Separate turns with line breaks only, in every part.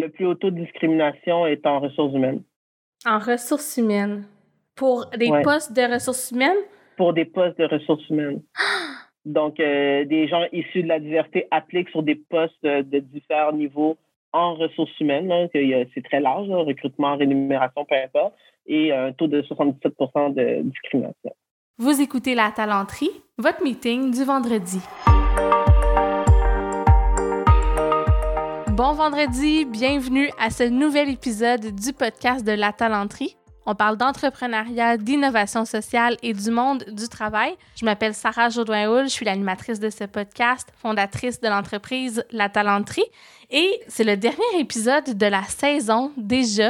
le plus haut taux de discrimination est en ressources humaines.
En ressources humaines. Pour des postes de ressources humaines?
Pour des postes de ressources humaines. Donc, euh, des gens issus de la diversité appliquent sur des postes de différents niveaux en ressources humaines. C'est très large, recrutement, rémunération, peu importe, et un taux de 77% de discrimination.
Vous écoutez La Talenterie, votre meeting du vendredi. Bon vendredi, bienvenue à ce nouvel épisode du podcast de La Talenterie. On parle d'entrepreneuriat, d'innovation sociale et du monde du travail. Je m'appelle Sarah Jodoin-Houl, je suis l'animatrice de ce podcast, fondatrice de l'entreprise La Talenterie. Et c'est le dernier épisode de la saison déjà.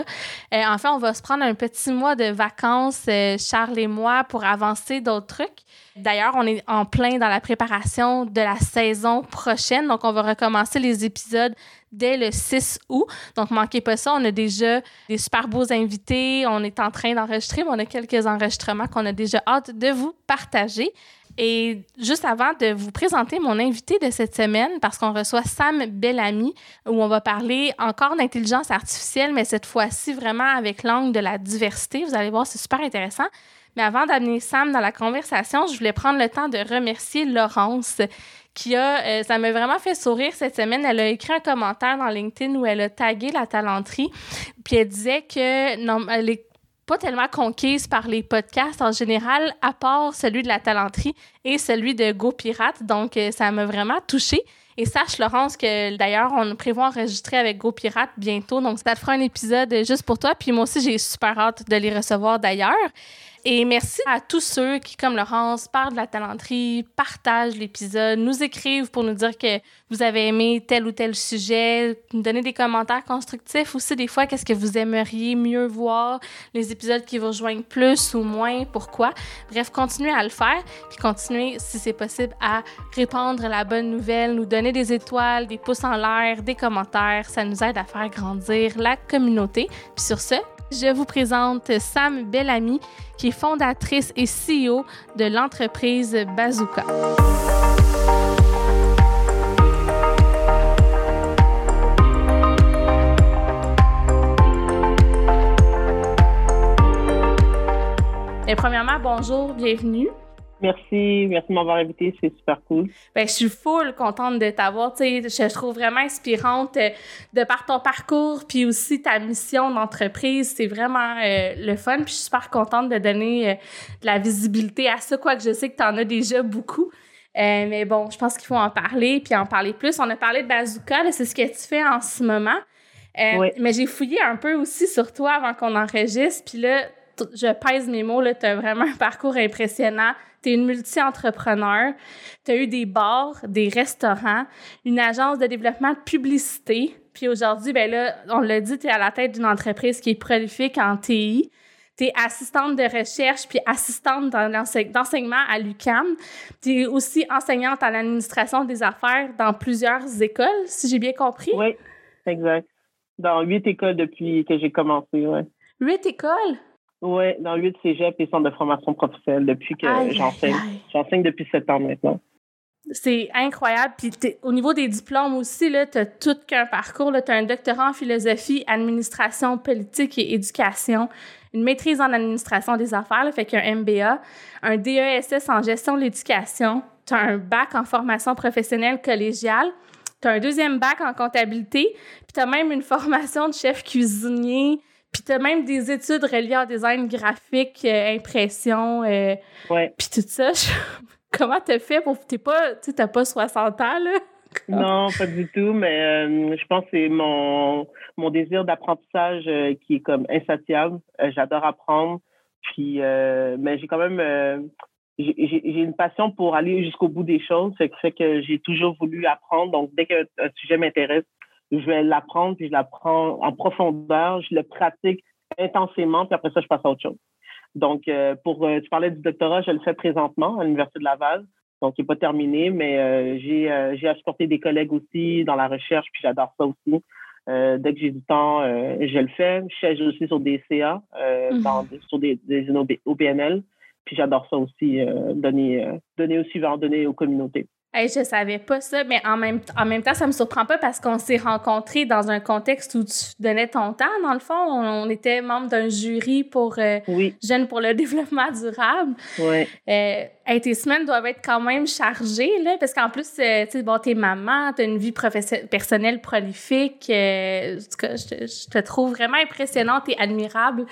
Euh, enfin, on va se prendre un petit mois de vacances, euh, Charles et moi, pour avancer d'autres trucs. D'ailleurs, on est en plein dans la préparation de la saison prochaine. Donc, on va recommencer les épisodes dès le 6 août. Donc, manquez pas ça. On a déjà des super beaux invités. On est en train d'enregistrer, mais on a quelques enregistrements qu'on a déjà hâte de vous partager. Et juste avant de vous présenter mon invité de cette semaine, parce qu'on reçoit Sam Bellamy, où on va parler encore d'intelligence artificielle, mais cette fois-ci vraiment avec l'angle de la diversité. Vous allez voir, c'est super intéressant. Mais avant d'amener Sam dans la conversation, je voulais prendre le temps de remercier Laurence qui a, euh, ça m'a vraiment fait sourire cette semaine. Elle a écrit un commentaire dans LinkedIn où elle a tagué la talenterie, puis elle disait que non, elle est pas tellement conquise par les podcasts en général, à part celui de la talenterie et celui de Go Pirate. Donc, euh, ça m'a vraiment touchée. Et sache, Laurence, que d'ailleurs, on prévoit enregistrer avec Go Pirate bientôt. Donc, ça te fera un épisode juste pour toi. Puis moi aussi, j'ai super hâte de les recevoir d'ailleurs. Et merci à tous ceux qui, comme Laurence, parlent de la talenterie, partagent l'épisode, nous écrivent pour nous dire que vous avez aimé tel ou tel sujet, nous donner des commentaires constructifs aussi des fois, qu'est-ce que vous aimeriez mieux voir, les épisodes qui vous rejoignent plus ou moins, pourquoi. Bref, continuez à le faire, puis continuez, si c'est possible, à répandre la bonne nouvelle, nous donner des étoiles, des pouces en l'air, des commentaires. Ça nous aide à faire grandir la communauté. Puis sur ce, je vous présente Sam Bellamy, qui est fondatrice et CEO de l'entreprise Bazooka. Et premièrement, bonjour, bienvenue.
Merci, merci de m'avoir invité, c'est super cool.
Ben, je suis full contente de t'avoir, tu sais, je trouve vraiment inspirante euh, de par ton parcours, puis aussi ta mission d'entreprise, c'est vraiment euh, le fun, puis je suis super contente de donner euh, de la visibilité à ça, quoique je sais que tu en as déjà beaucoup. mais bon, je pense qu'il faut en parler, puis en parler plus. On a parlé de Bazooka, c'est ce que tu fais en ce moment. Mais j'ai fouillé un peu aussi sur toi avant qu'on enregistre, puis là, je pèse mes mots, tu as vraiment un parcours impressionnant tu es une multi-entrepreneur, tu as eu des bars, des restaurants, une agence de développement de publicité. Puis aujourd'hui, ben là, on l'a dit, tu es à la tête d'une entreprise qui est prolifique en TI. Tu es assistante de recherche puis assistante d'enseignement à l'UCAM. Tu es aussi enseignante en administration des affaires dans plusieurs écoles, si j'ai bien compris.
Oui, exact. Dans huit écoles depuis que j'ai commencé, oui.
Huit écoles?
Oui, dans huit cégep et centres de formation professionnelle depuis que j'enseigne. J'enseigne depuis sept ans maintenant.
C'est incroyable. Puis au niveau des diplômes aussi, tu as tout qu'un parcours. Tu as un doctorat en philosophie, administration politique et éducation, une maîtrise en administration des affaires, là, fait qu'un MBA, un DESS en gestion de l'éducation, tu as un bac en formation professionnelle collégiale, tu as un deuxième bac en comptabilité, puis tu as même une formation de chef cuisinier, puis t'as même des études reliées au design graphique, euh, impression, euh, puis tout ça. Comment t'as fait pour... T'es pas... Tu t'as pas 60 ans, là?
Non, pas du tout, mais euh, je pense que c'est mon, mon désir d'apprentissage qui est comme insatiable. J'adore apprendre. Puis, mais j'ai quand même... j'ai une passion pour aller jusqu'au bout des choses, ce qui fait que j'ai toujours voulu apprendre. Donc, dès qu'un sujet m'intéresse, je vais l'apprendre, puis je l'apprends en profondeur, je le pratique intensément, puis après ça, je passe à autre chose. Donc, euh, pour, euh, tu parlais du doctorat, je le fais présentement à l'Université de Laval. Donc, il n'est pas terminé, mais euh, j'ai euh, j'ai apporté des collègues aussi dans la recherche, puis j'adore ça aussi. dès que j'ai du temps, je le fais. Je siège aussi sur des CA, mm-hmm. dans, sur des, des OBNL. Puis j'adore ça aussi, donner, donner aussi, donner aux communautés.
Hey, je savais pas ça, mais en même, en même temps, ça me surprend pas parce qu'on s'est rencontrés dans un contexte où tu donnais ton temps. Dans le fond, on, était membre d'un jury pour euh, Jeunes pour le développement durable.
Oui.
Euh, tes semaines doivent être quand même chargées, là, parce qu'en plus, euh, tu sais, bon, t'es maman, t'as une vie personnelle prolifique. Euh, je, je, te trouve vraiment impressionnante et admirable.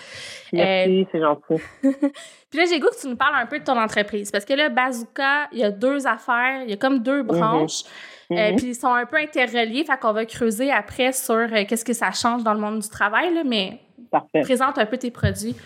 Merci, c'est gentil.
Puis là, j'ai goût que tu nous parles un peu de ton entreprise. Parce que là, Bazooka, il y a deux affaires, il y a comme deux mhm. branches. Euh, mhm. puis ils sont un peu interreliés, fait qu'on va creuser après sur euh, qu'est-ce que ça change dans le monde du travail, là, mais présente un peu tes produits.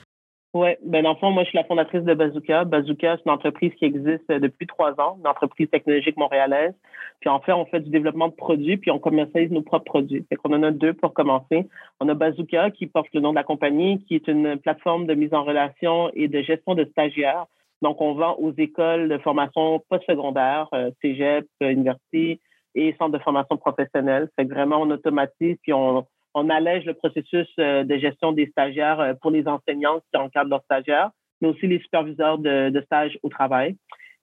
Oui, ben dans le fond, moi, je suis la fondatrice de Bazooka. Bazooka, c'est une entreprise qui existe euh, depuis trois ans, une entreprise technologique montréalaise. Puis en fait, on fait du développement de produits, puis on commercialise nos propres produits. Fait qu'on en a deux pour commencer. On a Bazooka, qui porte le nom de la compagnie, qui est une plateforme de mise en relation et de gestion de stagiaires. Donc, on vend aux écoles de formation postsecondaire, euh, cégep, université et centres de formation professionnelle. Fait que vraiment, on automatise, puis on, on allège le processus euh, de gestion des stagiaires euh, pour les enseignants qui encadrent leurs stagiaires, mais aussi les superviseurs de, de stage au travail.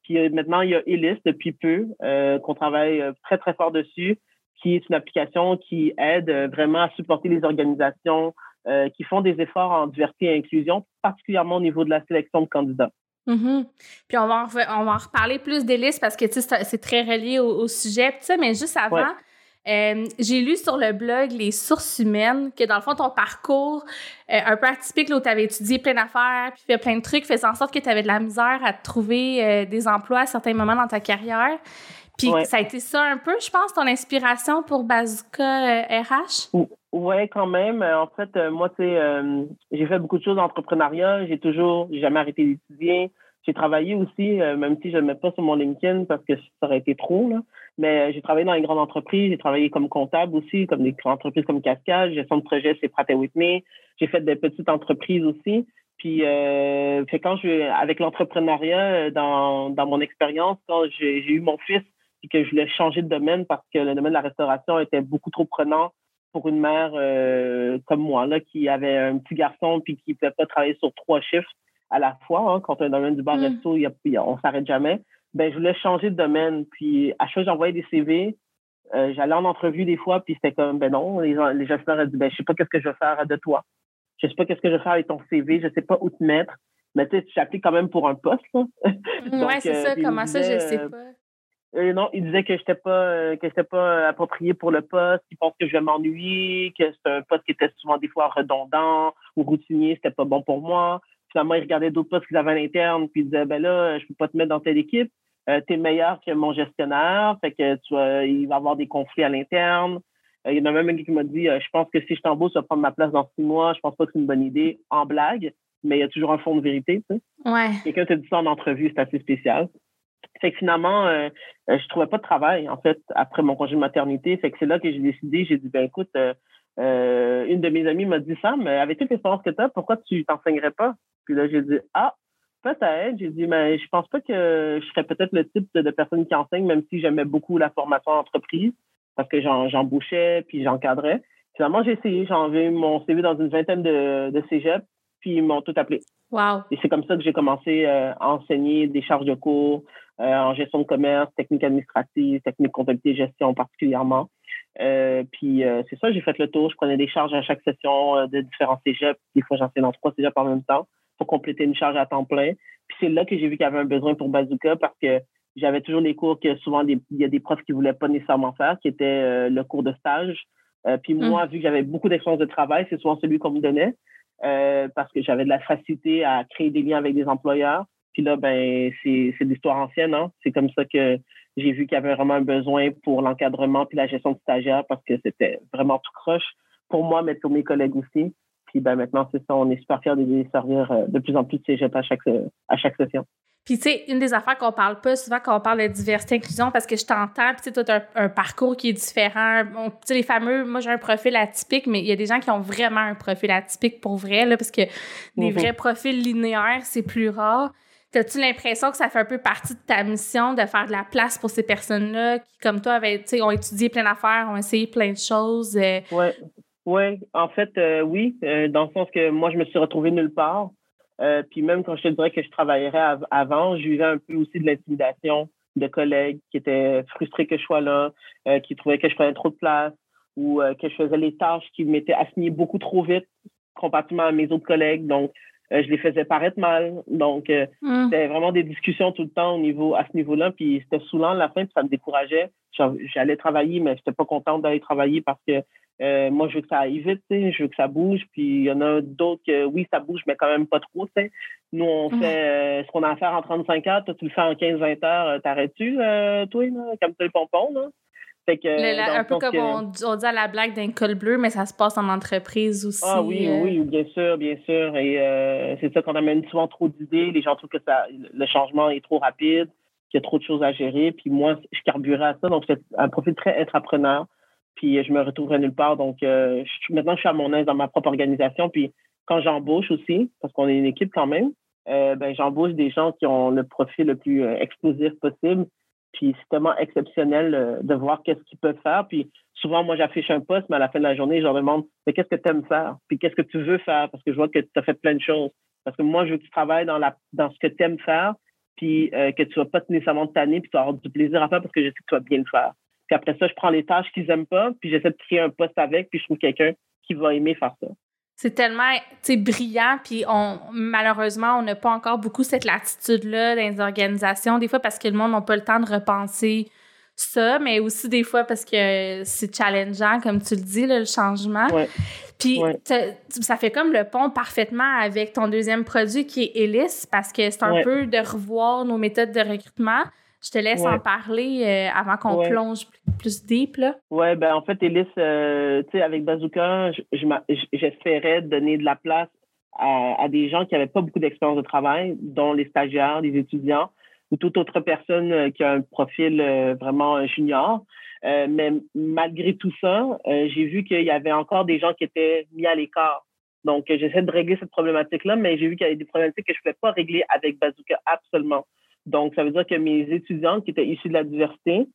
Puis euh, maintenant, il y a ELIS depuis peu, qu'on travaille très, très fort dessus, qui est une application qui aide vraiment à supporter les organisations qui font des efforts en diversité et inclusion, particulièrement au niveau de la sélection de candidats.
Mm-hmm. Puis on va, en, on va en reparler plus d'Elis parce que c'est très relié au, sujet, mais juste avant, euh, j'ai lu sur le blog Les sources humaines que dans le fond, ton parcours euh, un peu atypique, là, où tu avais étudié plein d'affaires, puis fait plein de trucs, faisait en sorte que tu avais de la misère à trouver euh, des emplois à certains moments dans ta carrière. Puis ça a été ça un peu, je pense, ton inspiration pour Bazooka RH?
Oui, quand même. En fait, moi, tu sais, j'ai fait beaucoup de choses d'entrepreneuriat. J'ai toujours, j'ai jamais arrêté d'étudier. J'ai travaillé aussi, même si je ne le mets pas sur mon LinkedIn parce que ça aurait été trop, là. Mais j'ai travaillé dans les grandes entreprises, j'ai travaillé comme comptable aussi, comme des grandes entreprises comme Cascade, gestion de projet c'est Pratt Whitney. J'ai fait des petites entreprises aussi. Puis euh, quand je avec l'entrepreneuriat euh, dans, dans mon expérience, quand j'ai eu mon fils et que je voulais changer de domaine parce que le domaine de la restauration était beaucoup trop prenant pour une mère euh, comme moi là qui avait un petit garçon puis qui ne pouvait pas travailler sur trois chiffres à la fois. Hein, quand on est dans le domaine du bar mm. a, on s'arrête jamais ben, je voulais changer de domaine. Puis, à chaque fois j'envoyais des CV, euh, j'allais en entrevue des fois, puis c'était comme, ben non, les, les gestionnaires ont dit, ben, je sais pas qu'est-ce que je vais faire de toi. Je sais pas qu'est-ce que je vais faire avec ton CV, je sais pas où te mettre. Mais tu sais, j'applique quand même pour un poste, là.
Mm, ouais, c'est euh, ça. Comment ça, je sais pas?
Euh, non, il disait que j'étais pas que j'étais pas approprié pour le poste, il pense que je vais m'ennuyer, que c'est un poste qui était souvent des fois redondant ou routinier, c'était pas bon pour moi. Finalement, il regardait d'autres postes qu'ils avaient à l'interne, puis il disait ben là, je peux pas te mettre dans telle équipe. Euh, tu es meilleur que mon gestionnaire, fait que tu il va y avoir des conflits à l'interne. Euh, il y en a même un qui m'a dit euh, Je pense que si je t'embauche, tu vas prendre ma place dans six mois. Je pense pas que c'est une bonne idée, en blague, mais il y a toujours un fond de vérité. Tu
sais. ouais.
Quelqu'un t'a dit ça en entrevue, c'est assez spécial. Fait que finalement, euh, je trouvais pas de travail, en fait, après mon congé de maternité. Fait que c'est là que j'ai décidé, j'ai dit, ben écoute, une de mes amies m'a dit, Sam, avec toute l'expérience que tu as, pourquoi tu t'enseignerais pas? Puis là, j'ai dit, ah, Peut-être. J'ai dit, mais je pense pas que je serais peut-être le type de, personne qui enseigne, même si j'aimais beaucoup la formation entreprise, parce que j'embauchais puis j'encadrais. Finalement, j'ai essayé. J'ai envoyé mon CV dans une vingtaine de, de cégep, puis ils m'ont tout appelé.
Wow.
Et c'est comme ça que j'ai commencé euh, à enseigner des charges de cours euh, en gestion de commerce, technique administrative, technique comptabilité gestion particulièrement. Euh, puis c'est ça, j'ai fait le tour. Je prenais des charges à chaque session de différents cégeps. Des fois, j'enseignais dans trois cégeps en même temps pour compléter une charge à temps plein. Puis c'est là que j'ai vu qu'il y avait un besoin pour Bazooka parce que j'avais toujours les cours que souvent il y a des profs qui voulaient pas nécessairement faire, qui était euh, le cours de stage. Euh, puis mm. moi, vu que j'avais beaucoup d'expérience de travail, c'est souvent celui qu'on me donnait euh, parce que j'avais de la facilité à créer des liens avec des employeurs. Puis là, ben c'est c'est l'histoire ancienne, hein. C'est comme ça que j'ai vu qu'il y avait vraiment un besoin pour l'encadrement puis la gestion de stagiaires parce que c'était vraiment tout croche pour moi, mais pour mes collègues aussi. Puis ben, maintenant, c'est ça, on est super fiers de les servir euh, de plus en plus de cégep à chaque, à chaque session.
Puis, tu sais, une des affaires qu'on parle pas souvent quand on parle de diversité et inclusion, parce que je t'entends, puis tu as un, parcours qui est différent. tu sais, les fameux, moi, j'ai un profil atypique, mais il y a des gens qui ont vraiment un profil atypique pour vrai, là, parce que des mhm. vrais profils linéaires, c'est plus rare. T'as-tu l'impression que ça fait un peu partie de ta mission de faire de la place pour ces personnes-là qui, comme toi, avaient, ont étudié plein d'affaires, ont essayé plein de choses?
Euh? Ouais. Oui, en fait, euh, oui, euh, dans le sens que moi, je me suis retrouvée nulle part. Euh, puis même quand je te dirais que je travaillerais avant, je vivais un peu aussi de l'intimidation de collègues qui étaient frustrés que je sois là, qui trouvaient que je prenais trop de place ou que je faisais les tâches qui m'étaient assignées beaucoup trop vite comparativement à mes autres collègues. Donc, je les faisais paraître mal. Donc, mm. c'était vraiment des discussions tout le temps au niveau, à ce niveau-là. Puis c'était saoulant à la fin, puis ça me décourageait. J'allais travailler, mais je n'étais pas contente d'aller travailler parce que euh, moi, je veux que ça aille vite, je veux que ça bouge. Puis il y en a d'autres que oui, ça bouge, mais quand même pas trop. T'sais. Nous, on fait euh, ce qu'on a à faire en 35 heures. Toi, tu le fais en 15-20 heures. Euh, t'arrêtes-tu, toi, là, comme tu le pompon? Là?
Fait que, un peu comme on, dit à la blague d'un col bleu, mais ça se passe en entreprise aussi.
Ah oui, oui, bien sûr, bien sûr. Et c'est ça qu'on amène souvent trop d'idées. Les gens trouvent que ça, le changement est trop rapide, qu'il y a trop de choses à gérer. Puis moi, je carburais à ça. Donc, c'est un profil très entrepreneur puis je me retrouverai nulle part. Donc, euh, maintenant, je suis à mon aise dans ma propre organisation. Puis quand j'embauche aussi, parce qu'on est une équipe quand même, euh, ben, j'embauche des gens qui ont le profil le plus euh, explosif possible. Puis c'est tellement exceptionnel de voir qu'est-ce qu'ils peuvent faire. Puis souvent, moi, j'affiche un poste, mais à la fin de la journée, je leur demande mais qu'est-ce que tu aimes faire? Puis qu'est-ce que tu veux faire? Parce que je vois que tu as fait plein de choses. Parce que moi, je veux que tu travailles dans, la, dans ce que tu aimes faire, puis que tu ne vas pas nécessairement te tanner, puis tu vas avoir du plaisir à faire parce que je sais que tu vas bien le faire. Puis après ça, je prends les tâches qu'ils n'aiment pas, puis j'essaie de créer un poste avec, puis je trouve quelqu'un qui va aimer faire ça.
C'est tellement brillant, puis on, malheureusement, on n'a pas encore beaucoup cette latitude-là dans les organisations, des fois parce que le monde n'a pas le temps de repenser ça, mais aussi des fois parce que c'est challengeant, comme tu le dis, le changement. Puis ça fait comme le pont parfaitement avec ton deuxième produit qui est Ellis, parce que c'est un peu de revoir nos méthodes de recrutement, je te laisse en parler euh, avant qu'on plonge plus, deep. Là.
Oui, ben en fait, Elise, euh, tu sais, avec Bazooka, j'espérais donner de la place à, des gens qui n'avaient pas beaucoup d'expérience de travail, dont les stagiaires, les étudiants ou toute autre personne euh, qui a un profil vraiment junior. mais malgré tout ça, j'ai vu qu'il y avait encore des gens qui étaient mis à l'écart. Donc, j'essaie de régler cette problématique-là, mais j'ai vu qu'il y avait des problématiques que je ne pouvais pas régler avec Bazooka absolument. Donc, ça veut dire que mes étudiantes qui étaient issues de la diversité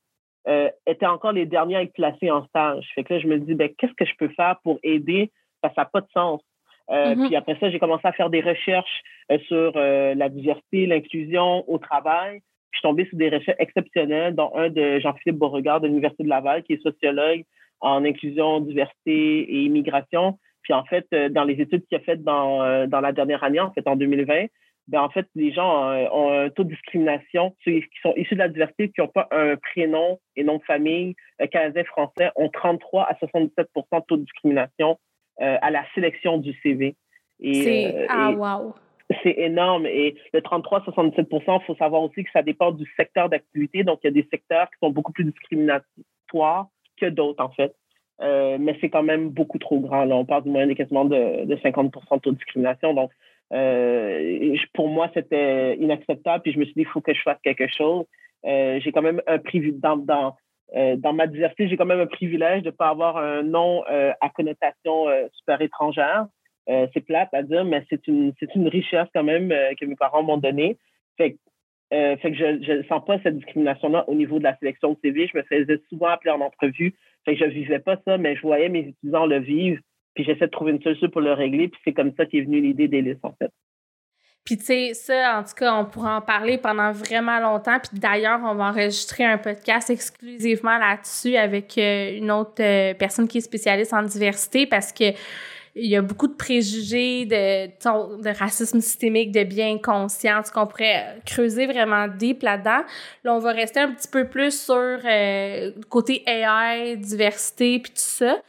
euh, étaient encore les derniers à être placés en stage. Fait que là, je me dis, ben, qu'est-ce que je peux faire pour aider? Ça n'a pas de sens. Euh, mm-hmm. Puis après ça, j'ai commencé à faire des recherches euh, sur la diversité, l'inclusion au travail. je suis tombée sur des recherches exceptionnelles, dont un de Jean-Philippe Beauregard de l'Université de Laval, qui est sociologue en inclusion, diversité et immigration. Puis en fait, dans les études qu'il a faites dans, dans la dernière année, en fait, en 2020, ben, en fait, les gens euh, ont, un taux de discrimination. Ceux qui sont issus de la diversité, qui n'ont pas un prénom et nom de famille euh, canadien-français, ont 33 à 77 de taux de discrimination euh, à la sélection du CV.
C'est ah, wow.
C'est énorme. Et le 33-77 il faut savoir aussi que ça dépend du secteur d'activité. Donc, il y a des secteurs qui sont beaucoup plus discriminatoires que d'autres, en fait. mais c'est quand même beaucoup trop grand. Là. On parle du moyen de quasiment de, de 50 de taux de discrimination. Donc, euh, pour moi, c'était inacceptable. Puis je me suis dit, il faut que je fasse quelque chose. Euh, j'ai quand même un privilège euh, dans ma diversité, j'ai quand même un privilège de ne pas avoir un nom à connotation super étrangère. c'est plate à dire, mais c'est une, c'est une richesse quand même que mes parents m'ont donnée. Fait, fait que je ne sens pas cette discrimination-là au niveau de la sélection de CV. Je me faisais souvent appeler en entrevue. Fait que je ne vivais pas ça, mais je voyais mes étudiants le vivre. Puis j'essaie de trouver une solution pour le régler. Puis c'est comme ça qu'est venue l'idée d'Hélice, en fait.
Puis tu sais, ça, en tout cas, on pourra en parler pendant vraiment longtemps. Puis d'ailleurs, on va enregistrer un podcast exclusivement là-dessus avec euh, une autre euh, personne qui est spécialiste en diversité parce que il y a beaucoup de préjugés de, de racisme systémique, de bien conscience qu'on pourrait creuser vraiment deep là-dedans. Là, on va rester un petit peu plus sur euh, côté AI, diversité, puis tout ça.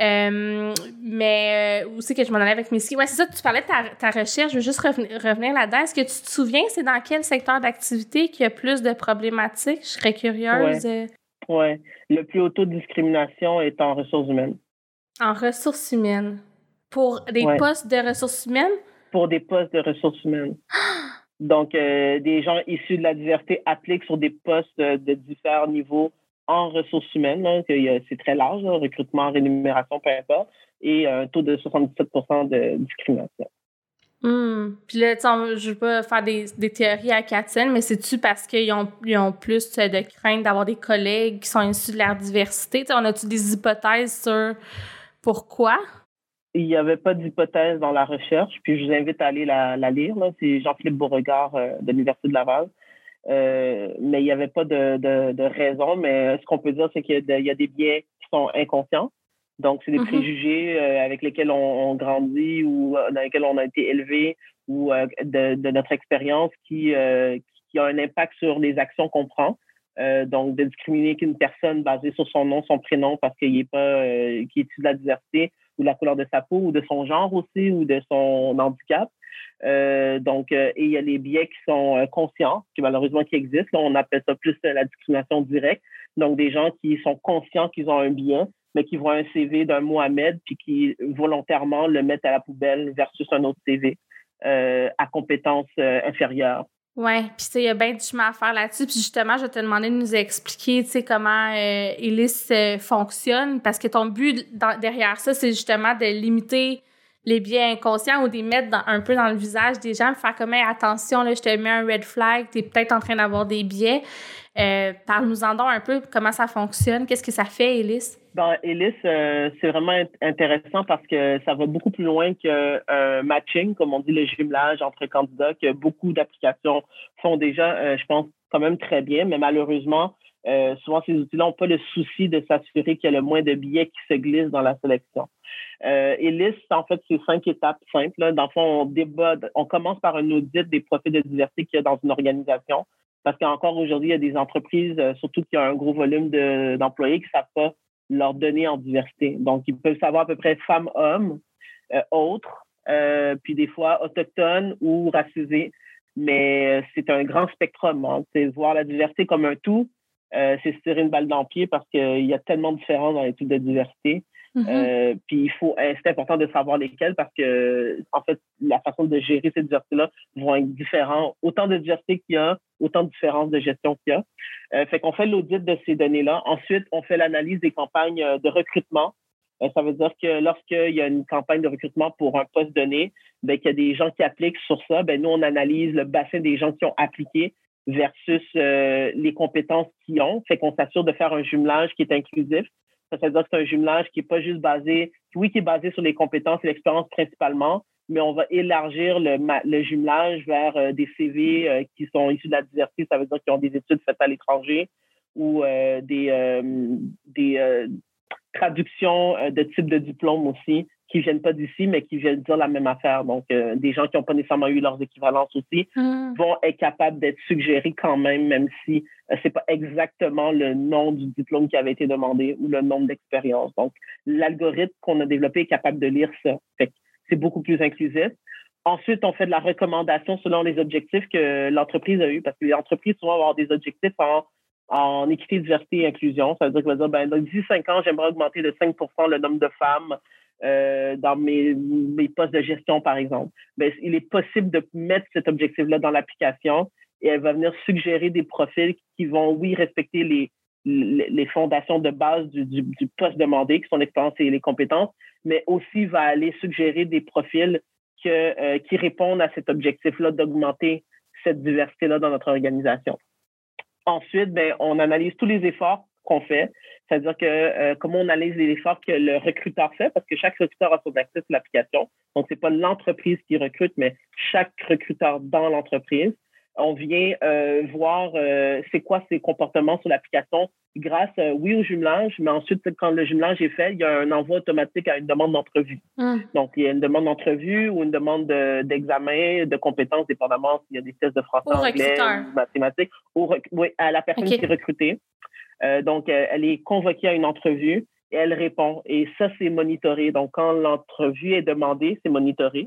Euh, mais euh, aussi que je m'en allais avec Missy. Ouais, c'est ça, tu parlais de ta, recherche. Je veux juste revenir, là-dedans. Est-ce que tu te souviens, c'est dans quel secteur d'activité qu'il y a plus de problématiques? Je serais curieuse.
Oui. Ouais. Le plus haut taux de discrimination est en ressources humaines.
En ressources humaines. Pour des postes de ressources humaines?
Pour des postes de ressources humaines. Donc, euh, des gens issus de la diversité appliquent sur des postes de différents niveaux en ressources humaines, c'est très large, recrutement, rémunération, peu importe, et un taux de 77% de discrimination.
Hmm. Puis là, je veux pas faire des, théories à quatre mais c'est-tu parce qu'ils ont, ont plus de crainte d'avoir des collègues qui sont issus de la diversité? on a-tu des hypothèses sur pourquoi?
Il n'y avait pas d'hypothèse dans la recherche, puis je vous invite à aller la, lire. C'est Jean-Philippe Beauregard euh, de l'Université de Laval. Mais il n'y avait pas de, de, raison. Mais ce qu'on peut dire, c'est qu'il y, a des biais qui sont inconscients. Donc, c'est des mm-hmm. préjugés avec lesquels on, grandit ou dans lesquels on a été élevé ou de, de, notre expérience qui, qui a un impact sur les actions qu'on prend. Euh, donc, de discriminer qu'une personne basée sur son nom, son prénom, parce qu'il est pas, euh, qui est issu de la diversité ou la couleur de sa peau ou de son genre aussi ou de son handicap. Euh, donc, et il y a les biais qui sont conscients, qui malheureusement qui existent. on appelle ça plus la discrimination directe. Donc, des gens qui sont conscients qu'ils ont un biais, mais qui voient un CV d'un Mohamed puis qui volontairement le mettent à la poubelle versus un autre CV à compétences inférieures.
Oui, puis il y a bien du chemin à faire là-dessus. Puis justement, je vais te demander de nous expliquer, tu sais, comment euh, euh, fonctionne, parce que ton but derrière ça, c'est justement de limiter les biais inconscients ou de les mettre un peu dans le visage des gens, faire comme attention, là, je te mets un red flag, tu es peut-être en train d'avoir des biais. Euh, Parle-nous-en donc un peu comment ça fonctionne, qu'est-ce que ça fait, Élise?
Ben, Ellis, euh, c'est vraiment intéressant parce que ça va beaucoup plus loin qu'un euh, matching, comme on dit, le jumelage entre candidats, que beaucoup d'applications font déjà, euh, je pense, quand même très bien, mais malheureusement, souvent ces outils-là n'ont pas le souci de s'assurer qu'il y a le moins de billets qui se glissent dans la sélection. Euh, en fait, c'est cinq étapes simples. Là. Dans le fond, on débat, on commence par un audit des profils de diversité qu'il y a dans une organisation. Parce qu'encore aujourd'hui, il y a des entreprises, surtout qui ont un gros volume d'employés, qui ne savent pas leurs données en diversité. Donc, ils peuvent savoir à peu près femmes, hommes, euh, autres, euh, puis des fois autochtones ou racisés. Mais euh, c'est un grand spectrum. Hein. C'est voir la diversité comme un tout. C'est se tirer une balle dans le pied parce qu'il y a tellement de différences dans les types de diversité. Mm-hmm. Euh, puis il faut, euh, c'est important de savoir lesquels parce que, en fait, la façon de gérer ces diversités-là vont être différentes. Autant de diversité qu'il y a, autant de différences de gestion qu'il y a. Euh, fait qu'on fait l'audit de ces données-là. Ensuite, on fait l'analyse des campagnes de recrutement. ça veut dire que lorsqu'il y a une campagne de recrutement pour un poste donné, ben, qu'il y a des gens qui appliquent sur ça, ben, nous, on analyse le bassin des gens qui ont appliqué versus les compétences qu'ils ont. Fait qu'on s'assure de faire un jumelage qui est inclusif. Ça veut dire que c'est un jumelage qui n'est pas juste basé, oui, qui est basé sur les compétences et l'expérience principalement, mais on va élargir le, jumelage vers euh, des CV euh, qui sont issus de la diversité. Ça veut dire qu'ils ont des études faites à l'étranger ou euh, des, des traductions de type de diplôme aussi qui viennent pas d'ici, mais qui viennent dire la même affaire. Donc, des gens qui n'ont pas nécessairement eu leurs équivalences aussi mmh. vont être capables d'être suggérés quand même, même si euh, c'est pas exactement le nom du diplôme qui avait été demandé ou le nombre d'expériences. Donc, l'algorithme qu'on a développé est capable de lire ça. c'est beaucoup plus inclusif. Ensuite, on fait de la recommandation selon les objectifs que l'entreprise a eu, parce que les entreprises souvent vont avoir des objectifs en, en équité, diversité et inclusion. Ça veut dire qu'on va dire, ben, dans d'ici cinq ans, j'aimerais augmenter de 5% le nombre de femmes euh, dans mes, mes postes de gestion, par exemple. Ben, il est possible de mettre cet objectif-là dans l'application et elle va venir suggérer des profils qui vont, oui, respecter les, les, fondations de base du, poste demandé, qui sont l'expérience et les compétences, mais aussi va aller suggérer des profils que, euh, qui répondent à cet objectif-là d'augmenter cette diversité-là dans notre organisation. Ensuite, ben, on analyse tous les efforts qu'on fait, c'est-à-dire que euh, comment on analyse les efforts que le recruteur fait, parce que chaque recruteur a son accès sur l'application. Donc, c'est pas l'entreprise qui recrute, mais chaque recruteur dans l'entreprise on vient euh, voir euh, c'est quoi ses comportements sur l'application grâce, euh, oui, au jumelage, mais ensuite, quand le jumelage est fait, il y a un envoi automatique à une demande d'entrevue. Hum. Donc, il y a une demande d'entrevue ou une demande d'examen, de, compétences, dépendamment s'il y a des tests de français, anglais, mathématiques, oui, à la personne qui est recrutée. Donc, elle est convoquée à une entrevue et elle répond. Et ça, c'est monitoré. Donc, quand l'entrevue est demandée, c'est monitoré.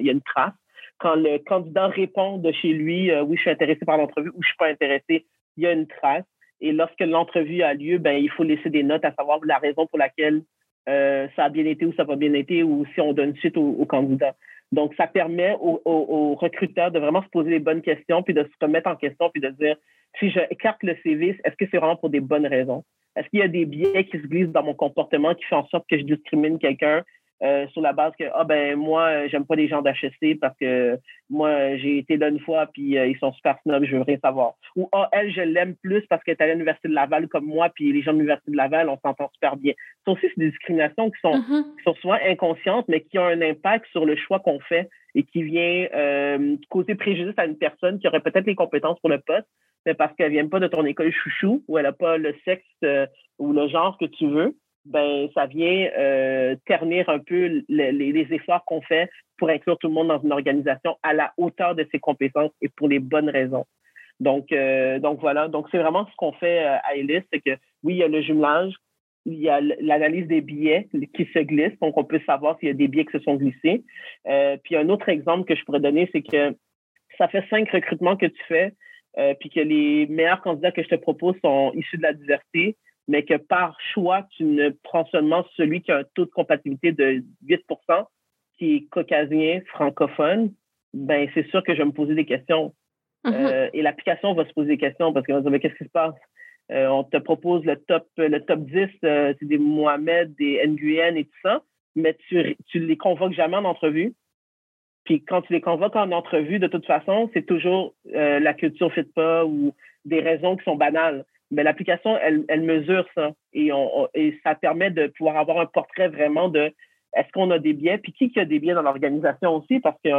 Il y a une trace quand le candidat répond de chez lui, euh, oui, je suis intéressé par l'entrevue ou je suis pas intéressé, il y a une trace. Et lorsque l'entrevue a lieu, ben, il faut laisser des notes à savoir la raison pour laquelle euh, ça a bien été ou ça n'a pas bien été ou si on donne suite au, candidat. Donc, ça permet aux, recruteurs de vraiment se poser les bonnes questions puis de se remettre en question puis de dire si je écarte le CV, est-ce que c'est vraiment pour des bonnes raisons? Est-ce qu'il y a des biais qui se glissent dans mon comportement qui font en sorte que je discrimine quelqu'un euh, sur la base que ah ben moi j'aime pas les gens d'HEC parce que moi j'ai été là une fois puis euh, ils sont super snobs, je veux rien savoir. Ou ah elle je l'aime plus parce qu'elle est à l'université de Laval comme moi puis les gens de l'université de Laval on s'entend super bien. Ça aussi c'est des discriminations qui sont mm-hmm. qui sont souvent inconscientes mais qui ont un impact sur le choix qu'on fait et qui vient euh, causer préjudice à une personne qui aurait peut-être les compétences pour le poste mais parce qu'elle vient pas de ton école chouchou ou elle a pas le sexe ou le genre que tu veux ben ça vient euh, ternir un peu les, efforts qu'on fait pour inclure tout le monde dans une organisation à la hauteur de ses compétences et pour les bonnes raisons. Donc, euh, donc voilà. Donc, c'est vraiment ce qu'on fait euh, à Elis, c'est que oui, il y a le jumelage, il y a l'analyse des billets qui se glissent, donc on peut savoir s'il y a des billets qui se sont glissés. puis un autre exemple que je pourrais donner, c'est que ça fait cinq recrutements que tu fais, puis que les meilleurs candidats que je te propose sont issus de la diversité mais que par choix, tu ne prends seulement celui qui a un taux de compatibilité de 8% qui est caucasien, francophone, ben c'est sûr que je vais me poser des questions. Mm-hmm. Euh, et l'application va se poser des questions parce qu'elle va dire, qu'est-ce qui se passe? Euh, on te propose le top, le top 10, euh, c'est des Mohamed, des Nguyen et tout ça, mais tu, tu les convoques jamais en entrevue. Puis quand tu les convoques en entrevue, de toute façon, c'est toujours la culture fit pas ou des raisons qui sont banales. Mais l'application, elle, elle, mesure ça. Et, on, et ça permet de pouvoir avoir un portrait vraiment de est-ce qu'on a des biais, puis qui, qui a des biais dans l'organisation aussi, parce que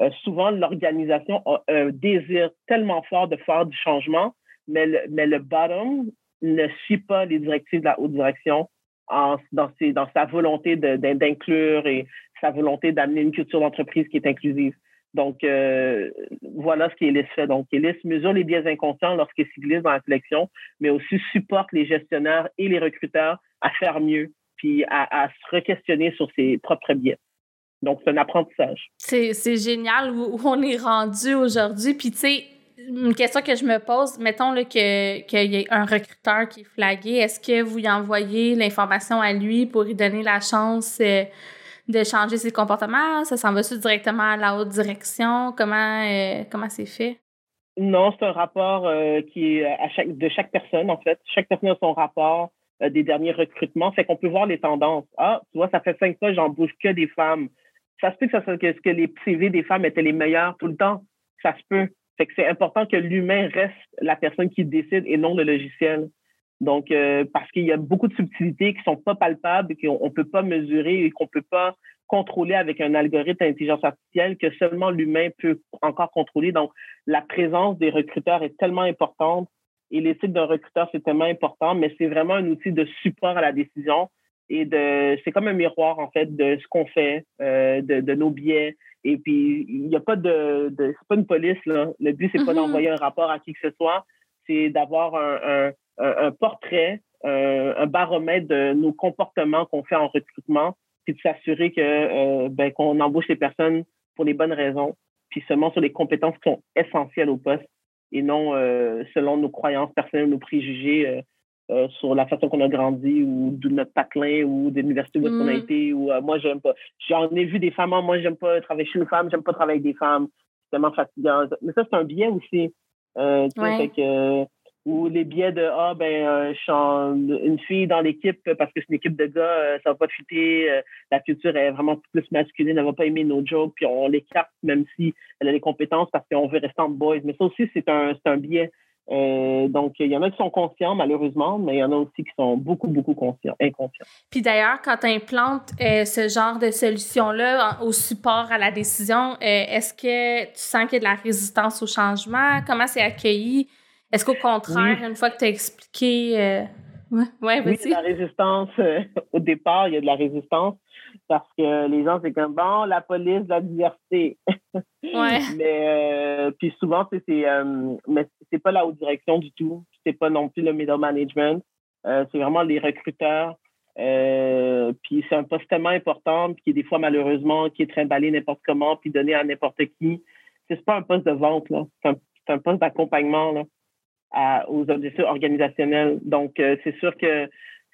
euh, souvent, l'organisation a un désir tellement fort de faire du changement, mais le, mais le bottom ne suit pas les directives de la haute direction en, dans, ses, dans sa volonté d'inclure et sa volonté d'amener une culture d'entreprise qui est inclusive. Donc, euh, voilà ce qu'Elis fait. Donc, Elis mesure les biais inconscients lorsqu'ils s'y glissent dans la sélection, mais aussi supporte les gestionnaires et les recruteurs à faire mieux, puis à, se re-questionner sur ses propres biais. Donc, c'est un apprentissage.
C'est génial où, on est rendu aujourd'hui. Puis, tu sais, une question que je me pose, mettons qu'il y ait un recruteur qui est flagué, est-ce que vous y envoyez l'information à lui pour lui donner la chance euh, de changer ses comportements? Ça s'en va-tu directement à la haute direction? Comment euh, c'est fait?
Non, c'est un rapport euh, qui de chaque personne, en fait. Chaque personne a son rapport euh, des derniers recrutements. Fait qu'on peut voir les tendances. Ah, tu vois, ça fait cinq fois, j'embauche que des femmes. Ça se peut que, ça, que les CV des femmes étaient les meilleurs tout le temps. Ça se peut. Fait que c'est important que l'humain reste la personne qui décide et non le logiciel. Donc, euh, parce qu'il y a beaucoup de subtilités qui sont pas palpables, qu'on ne peut pas mesurer et qu'on peut pas contrôler avec un algorithme d'intelligence artificielle que seulement l'humain peut encore contrôler. Donc, la présence des recruteurs est tellement importante et l'éthique d'un recruteur, c'est tellement important, mais c'est vraiment un outil de support à la décision et de, c'est comme un miroir, en fait, de ce qu'on fait, euh, de, de, nos biais. Et puis, il n'y a pas de, de c'est pas une police, là. Le but, c'est pas mm-hmm. d'envoyer un rapport à qui que ce soit, c'est d'avoir un un, portrait, un baromètre de nos comportements qu'on fait en recrutement, puis de s'assurer que euh, ben, qu'on embauche les personnes pour les bonnes raisons, puis seulement sur les compétences qui sont essentielles au poste et non euh, selon nos croyances personnelles, nos préjugés euh, sur la façon qu'on a grandi ou de notre patelin ou de l'université où on a mm. été ou moi j'aime pas. J'en ai vu des femmes, moi j'aime pas travailler chez une femme, j'aime pas travailler avec des femmes, c'est tellement fatigant. Mais ça c'est un biais aussi. fait que, ou les biais de ah ben euh, je suis une fille dans l'équipe parce que c'est une équipe de gars euh, ça va pas fitter euh, la culture est vraiment plus masculine elle va pas aimer nos jokes puis on l'écarte même si elle a les compétences parce qu'on veut rester en boys mais ça aussi c'est un c'est un biais donc, il y en a qui sont conscients, malheureusement, mais il y en a aussi qui sont beaucoup, beaucoup conscients, inconscients.
Puis d'ailleurs, quand tu implantes ce genre de solution-là au support à la décision, est-ce que tu sens qu'il y a de la résistance au changement? Comment c'est accueilli? Est-ce qu'au contraire, une fois que tu as expliqué. Euh... Ouais,
oui, la résistance. Euh, au départ, il y a de la résistance parce que les gens, c'est comme bon, la police, la diversité.
Ouais.
mais euh, puis souvent, c'est euh, mais c'est pas la haute direction du tout. C'est pas non plus le middle management. c'est vraiment les recruteurs. puis c'est un poste tellement important, puis qui est des fois malheureusement qui est trimballé n'importe comment, puis donné à n'importe qui. C'est pas un poste de vente là. C'est un, un, poste d'accompagnement là aux objectifs organisationnels. Donc, euh, c'est sûr que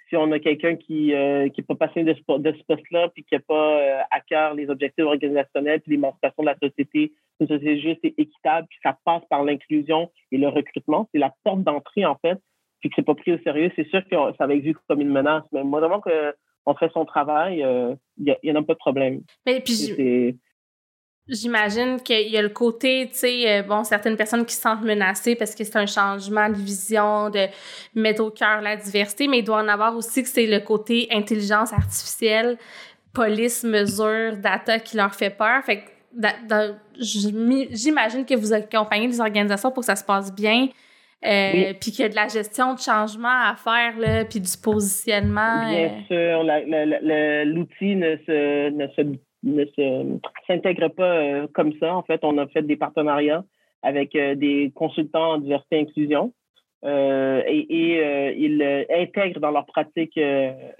si on a quelqu'un qui n'est euh, pas passionné de ce, de ce poste-là, puis qui n'a pas euh, à cœur les objectifs organisationnels, puis l'émancipation de la société, une société juste et équitable, puis ça passe par l'inclusion et le recrutement, c'est la porte d'entrée, en fait, puis que c'est pas pris au sérieux, c'est sûr que ça va être vu comme une menace. Mais moi, vraiment que on fait son travail, il n'y en a pas de problème.
Mais puis J'imagine qu'il y a le côté, tu sais, bon, certaines personnes qui se sentent menacées parce que c'est un changement de vision, de mettre au cœur la diversité, mais il doit en avoir aussi que c'est le côté intelligence artificielle, police, mesure, data qui leur fait peur. Fait que j'imagine que vous accompagnez des organisations pour que ça se passe bien, euh, puis qu'il y a de la gestion de changement à faire, là, puis du positionnement.
Bien euh. sûr, l'outil ne se, ne se, ne s'intègre pas euh, comme ça. En fait, on a fait des partenariats avec des consultants en diversité et inclusion. et, et ils intègrent dans leur pratique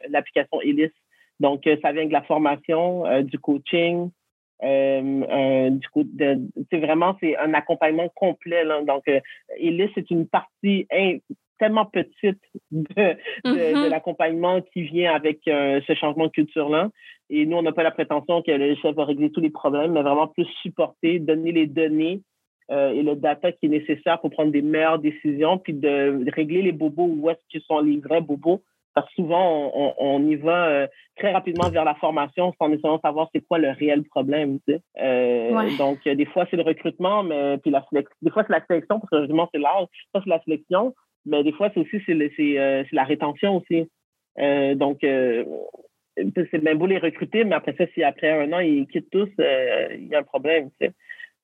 l'application ELIS. Donc, ça vient de la formation, du coaching, euh, euh, du c'est vraiment c'est un accompagnement complet. Donc, euh, c'est une partie tellement petite de, de, mm-hmm. l'accompagnement qui vient avec euh, ce changement de culture-là. Et nous, on n'a pas la prétention que le chef va régler tous les problèmes, mais vraiment plus supporter, donner les données euh, et le data qui est nécessaire pour prendre des meilleures décisions, puis de, régler les bobos où est-ce qu'ils sont les vrais bobos parce que souvent, on, y va euh, très rapidement vers la formation sans nécessairement savoir c'est quoi le réel problème. Tu sais. Euh, donc, des fois, c'est le recrutement, mais puis la des fois, c'est la sélection, parce que justement, c'est l'âge. Ça, c'est la sélection. Mais des fois, c'est aussi c'est, euh, la rétention aussi. donc, c'est bien beau les recruter, mais après ça, si après un an, ils quittent tous, il y a un problème.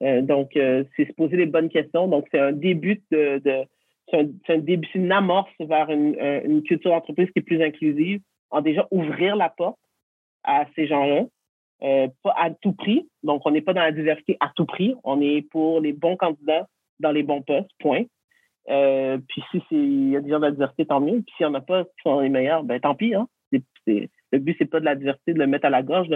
Donc, c'est se poser les bonnes questions. Donc, c'est un début de c'est un, début, une amorce vers une, euh, une culture d'entreprise qui est plus inclusive, en déjà ouvrir la porte à ces gens-là, euh, pas à tout prix. Donc, on n'est pas dans la diversité à tout prix. On est pour les bons candidats dans les bons postes, point. Euh, puis si il y a des gens de la diversité, tant mieux. Puis s'il n'y en a pas qui sont les meilleurs, ben tant pis. Hein. le but, c'est pas de la diversité de le mettre à la gorge.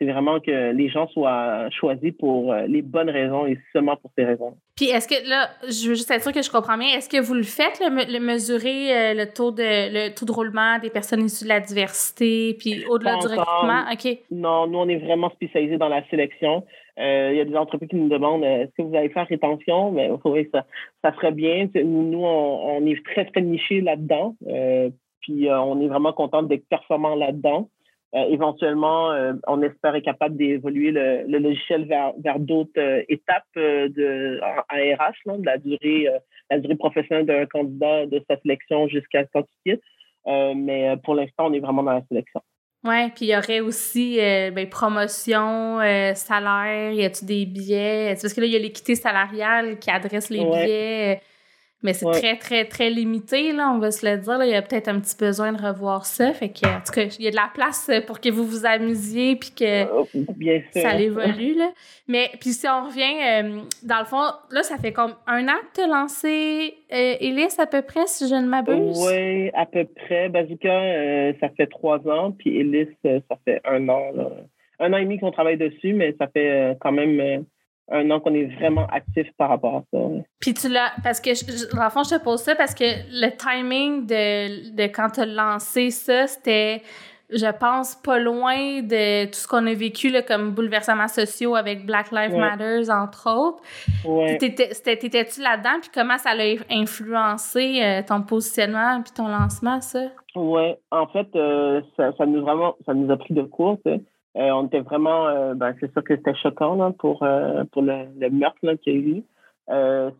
C'est vraiment que les gens soient choisis pour euh, les bonnes raisons et seulement pour ces raisons.
Puis est-ce que là, je veux juste être sûr que je comprends bien, est-ce que vous le faites, le, mesurer euh, le taux de le taux de roulement des personnes issues de la diversité, puis au-delà du recrutement? OK.
Non, nous, on est vraiment spécialisés dans la sélection. Euh, il y a des entreprises qui nous demandent est-ce que vous allez faire rétention? Mais oui, ça, ça serait bien. Nous, on, est très, très nichés là-dedans. puis on est vraiment content d'être performants là-dedans. Euh, éventuellement, euh, on espère être capable d'évoluer le, logiciel vers, vers d'autres euh, étapes de, en, RH, de la durée, la durée professionnelle d'un candidat de sa sélection jusqu'à quand il quitte. mais pour l'instant, on est vraiment dans la sélection.
Oui, puis il y aurait aussi ben, promotion, salaire, y a-tu des billets? Parce que là, il y a l'équité salariale qui adresse les billets mais c'est très, très, très limité, là, on va se le dire. Il y a peut-être un petit besoin de revoir ça. Fait que, en tout cas, il y a de la place pour que vous vous amusiez puis que
euh,
ça évolue. Là. Mais puis si on revient, euh, dans le fond, là, ça fait comme un an que tu as lancé euh, à peu près, si je ne m'abuse?
Oui, à peu près. Bazooka, euh, ça fait trois ans, puis Elise, ça fait un an. Là. Un an et demi qu'on travaille dessus, mais ça fait quand même un an qu'on est vraiment actif par rapport à ça.
Puis tu l'as, parce que, dans le fond, je te pose ça parce que le timing de, de quand tu as lancé ça, c'était, je pense, pas loin de tout ce qu'on a vécu là, comme bouleversements sociaux avec Black Lives Matter, entre autres.
Ouais.
T'étais-tu là-dedans? Puis comment ça a influencé euh, ton positionnement puis ton lancement, ça?
Oui, en fait, euh, ça, ça, nous vraiment, ça nous a pris de court, tu sais. Euh, on était vraiment, euh, ben, c'est sûr que c'était choquant pour, euh, pour le, meurtre qu'il y a eu.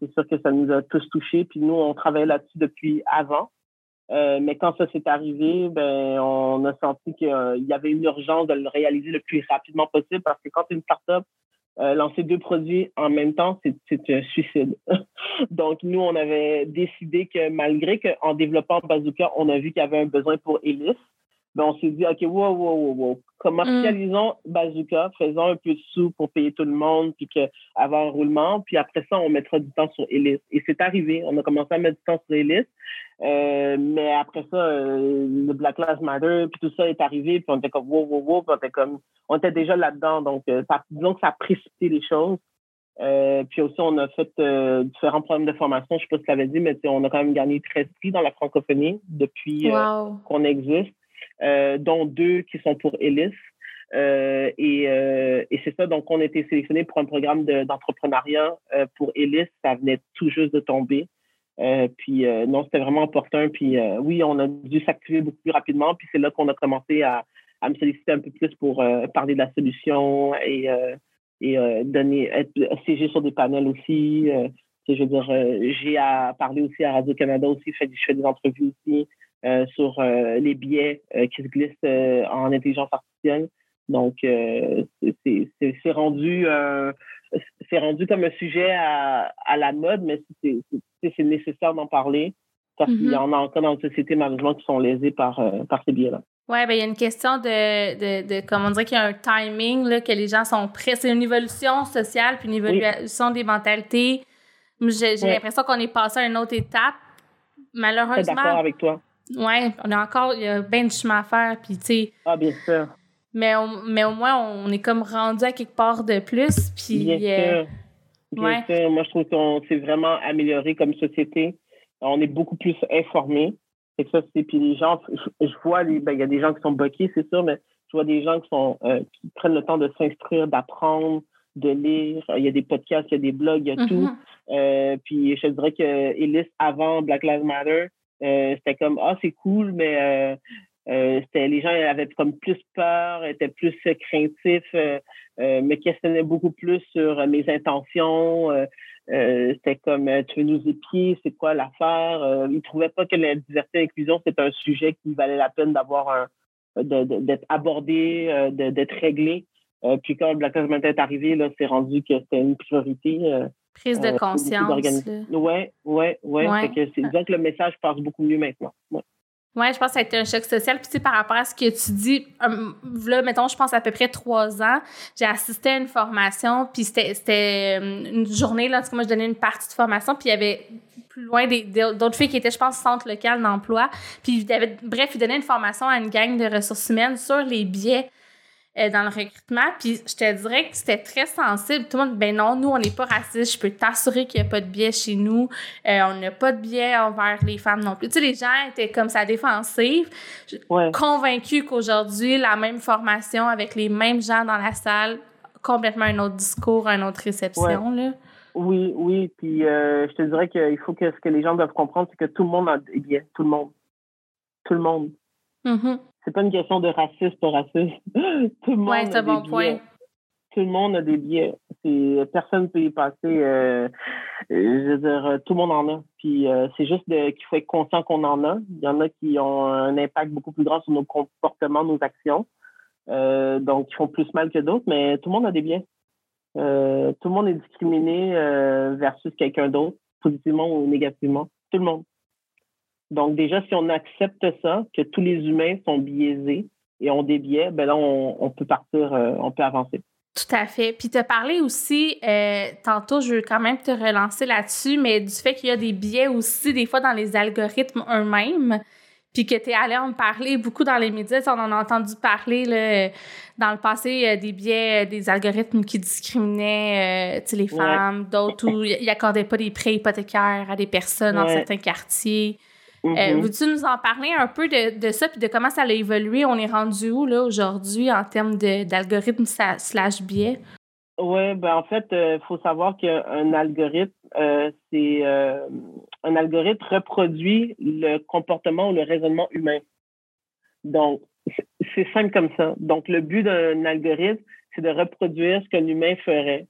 c'est sûr que ça nous a tous touchés. Puis nous, on travaillait là-dessus depuis avant. mais quand ça s'est arrivé, ben, on a senti qu'il y avait une urgence de le réaliser le plus rapidement possible parce que quand une startup lancer deux produits en même temps, c'est un suicide. Donc, nous, on avait décidé que malgré qu'en développant Bazooka, on a vu qu'il y avait un besoin pour Elis, ben, on s'est dit, OK, wow, wow, wow, wow. Commercialisons mm. Bazooka, faisons un peu de sous pour payer tout le monde, puis que, avoir un roulement, puis après ça, on mettra du temps sur Elise. Et c'est arrivé. On a commencé à mettre du temps sur Elise. Euh, mais après ça, euh, le Black Lives Matter, puis tout ça est arrivé, puis on était comme, wow, wow, wow, puis on était comme, on était déjà là-dedans. Donc, euh, ça, disons que ça a précipité les choses. puis aussi, on a fait différents programmes de formation. Je ne sais pas si tu l'avais dit, mais on a quand même gagné 13 prix dans la francophonie depuis qu'on existe. Euh, dont deux qui sont pour Ellis. Euh, et, euh, et c'est ça, donc on a été sélectionné pour un programme d'entrepreneuriat pour Ellis. Ça venait tout juste de tomber. puis non, c'était vraiment opportun. Puis oui, on a dû s'activer beaucoup plus rapidement. Puis c'est là qu'on a commencé à, à, me solliciter un peu plus pour parler de la solution et, et donner, être siéger sur des panels aussi. je veux dire, j'ai à parler aussi à Radio-Canada aussi, je fais, je fais des entrevues aussi. Euh, sur euh, les biais euh, qui se glissent en intelligence artificielle. Donc, c'est rendu, c'est rendu comme un sujet à, à la mode, mais c'est nécessaire d'en parler parce qu'il y mm-hmm. en a encore dans la société, malheureusement, qui sont lésés par, par ces biais-là.
Oui, ben, il y a une question de, de, de comment dire, qu'il y a un timing, là, que les gens sont prêts. C'est une évolution sociale, puis une évolution des mentalités. J'ai l'impression qu'on est passé à une autre étape. Malheureusement.
d'accord avec toi.
Oui, on a encore, il y a bien de chemin à faire, puis tu sais.
Ah, bien sûr.
Mais, mais au moins, on est comme rendu à quelque part de plus, puis.
Bien euh, sûr. Bien sûr. Moi, je trouve qu'on s'est vraiment amélioré comme société. On est beaucoup plus informés. Et ça, c'est. Puis les gens, je, vois, ben, il y a des gens qui sont bloqués, c'est sûr, mais je vois des gens qui, sont, euh, qui prennent le temps de s'instruire, d'apprendre, de lire. Il y a des podcasts, il y a des blogs, il y a tout. Mm-hmm. Euh, puis je dirais que Ellis, avant Black Lives Matter, c'était comme ah c'est cool, mais euh, euh, les gens avaient comme plus peur, étaient plus craintifs, me questionnaient beaucoup plus sur mes intentions. c'était comme tu veux nous épier, c'est quoi l'affaire? ils trouvaient pas que la diversité et l'inclusion c'était un sujet qui valait la peine d'avoir un d'être abordé, d'être réglé. puis quand Black Lives est arrivé, là, c'est rendu que c'était une priorité.
Prise de euh, conscience.
Oui, oui, oui. Disons que le message passe beaucoup mieux maintenant.
Oui, ouais, je pense que ça a été un choc social. Puis, tu sais, par rapport à ce que tu dis, euh, là, mettons, je pense à peu près trois ans, j'ai assisté à une formation, puis c'était euh, une journée, là, en tout cas, moi, je donnais une partie de formation, puis il y avait plus loin d'autres filles qui étaient, je pense, centre local d'emploi. Puis, il y avait, bref, ils donnaient une formation à une gang de ressources humaines sur les biais euh, dans le recrutement. Puis je te dirais que c'était très sensible. Tout le monde, ben non, nous, on n'est pas raciste. Je peux t'assurer qu'il n'y a pas de biais chez nous. Euh, on n'a pas de biais envers les femmes non plus. Tu sais, les gens étaient comme ça défensifs. Ouais. Convaincus qu'aujourd'hui, la même formation avec les mêmes gens dans la salle, complètement un autre discours, une autre réception. Là.
Oui, oui. Puis euh, je te dirais qu'il faut que ce que les gens doivent comprendre, c'est que tout le monde a des biais. Tout le monde. Tout le monde.
Mm-hmm
c'est pas une question de racisme pour racisme. tout le monde a des bon Point. Tout le monde a des biais. Personne ne peut y passer. Euh, je veux dire, tout le monde en a. Puis euh, c'est juste qu'il faut être conscient qu'on en a. Il y en a qui ont un impact beaucoup plus grand sur nos comportements, nos actions. Euh, donc, qui font plus mal que d'autres, mais tout le monde a des biais. tout le monde est discriminé versus quelqu'un d'autre, positivement ou négativement. Tout le monde. Donc, déjà, si on accepte ça, que tous les humains sont biaisés et ont des biais, ben là, on, peut partir, euh, on peut avancer.
Tout à fait. Puis, tu as parlé aussi, euh, tantôt, je veux quand même te relancer là-dessus, mais du fait qu'il y a des biais aussi, des fois, dans les algorithmes eux-mêmes puis que tu es allé en parler beaucoup dans les médias. On en a entendu parler là, dans le passé euh, des biais, des algorithmes qui discriminaient les femmes, d'autres où ils n'accordaient pas des prêts hypothécaires à des personnes dans certains quartiers. Euh, mm-hmm. Veux-tu nous en parler un peu de, de ça et de comment ça a évolué? On est rendu où là aujourd'hui en termes d'algorithme slash biais?
Oui, ben en fait, il euh, faut savoir qu'un algorithme, euh, c'est un algorithme reproduit le comportement ou le raisonnement humain. Donc, c'est simple comme ça. Donc, le but d'un algorithme, c'est de reproduire ce qu'un humain ferait.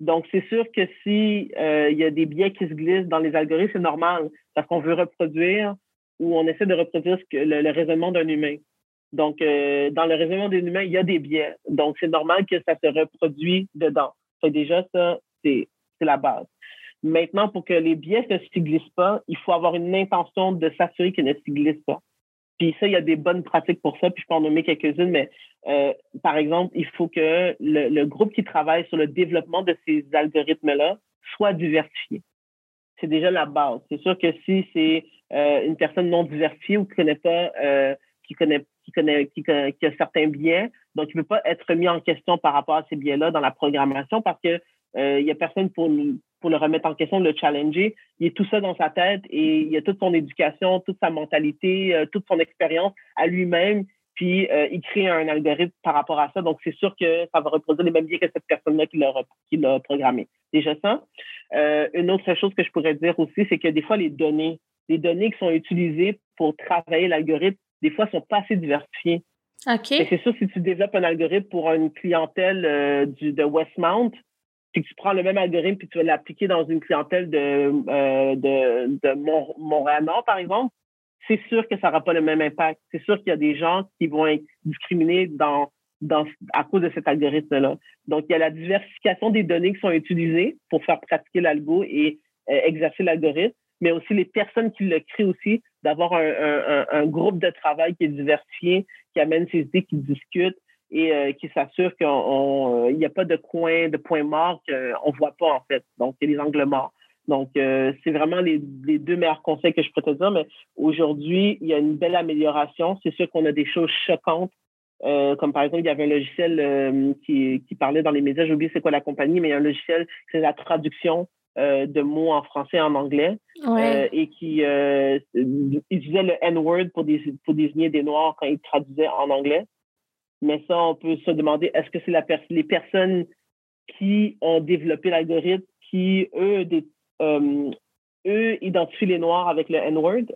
Donc, c'est sûr que si il y a des biais qui se glissent dans les algorithmes, c'est normal parce qu'on veut reproduire ou on essaie de reproduire le, raisonnement d'un humain. Donc, euh, dans le raisonnement d'un humain, il y a des biais. Donc, c'est normal que ça se reproduit dedans. Fait déjà, ça, c'est la base. Maintenant, pour que les biais ne s'y glissent pas, il faut avoir une intention de s'assurer qu'ils ne s'y glissent pas. Puis ça, il y a des bonnes pratiques pour ça, puis je peux en nommer quelques-unes, mais euh, par exemple, il faut que le, le, groupe qui travaille sur le développement de ces algorithmes-là soit diversifié c'est déjà la base. C'est sûr que si c'est euh, une personne non diversifiée ou qui connaît pas, euh, qui connaît, qui connaît, qui, qui, a certains biais, donc il ne peut pas être mis en question par rapport à ces biais-là dans la programmation parce que euh, il y a personne pour pour le remettre en question, le challenger. Il est tout ça dans sa tête et il a toute son éducation, toute sa mentalité, toute son expérience à lui-même. Puis il crée un algorithme par rapport à ça. Donc c'est sûr que ça va reproduire les mêmes biais que cette personne-là qui l'a programmé. Déjà ça. une autre chose que je pourrais dire aussi, c'est que des fois, les données, les données qui sont utilisées pour travailler l'algorithme, des fois, sont pas assez diversifiées.
OK.
C'est sûr, si tu développes un algorithme pour une clientèle euh, du, de Westmount, puis que tu prends le même algorithme puis tu vas l'appliquer dans une clientèle de, euh, de, de Montréal-Nord, par exemple, c'est sûr que ça n'aura pas le même impact. C'est sûr qu'il y a des gens qui vont être discriminés à cause de cet algorithme-là. Donc, il y a la diversification des données qui sont utilisées pour faire pratiquer l'algo et euh, exercer l'algorithme, mais aussi les personnes qui le créent aussi, d'avoir un, groupe de travail qui est diversifié, qui amène ses idées, qui discute et euh, qui s'assure qu'il euh, n'y a pas de coin, de point mort qu'on ne voit pas, en fait. Donc, il y a des angles morts. Donc, euh, c'est vraiment les, les, deux meilleurs conseils que je peux te dire. Mais aujourd'hui, il y a une belle amélioration. C'est sûr qu'on a des choses choquantes. comme par exemple, il y avait un logiciel qui, qui parlait dans les médias, j'ai oublié c'est quoi la compagnie, mais il y a un logiciel, c'est la traduction de mots en français et en anglais et qui euh, utilisait le N-word pour, pour désigner des Noirs quand ils traduisaient en anglais. Mais ça, on peut se demander, est-ce que c'est la les personnes qui ont développé l'algorithme qui, eux, des, euh, eux, identifient les Noirs avec le N-word?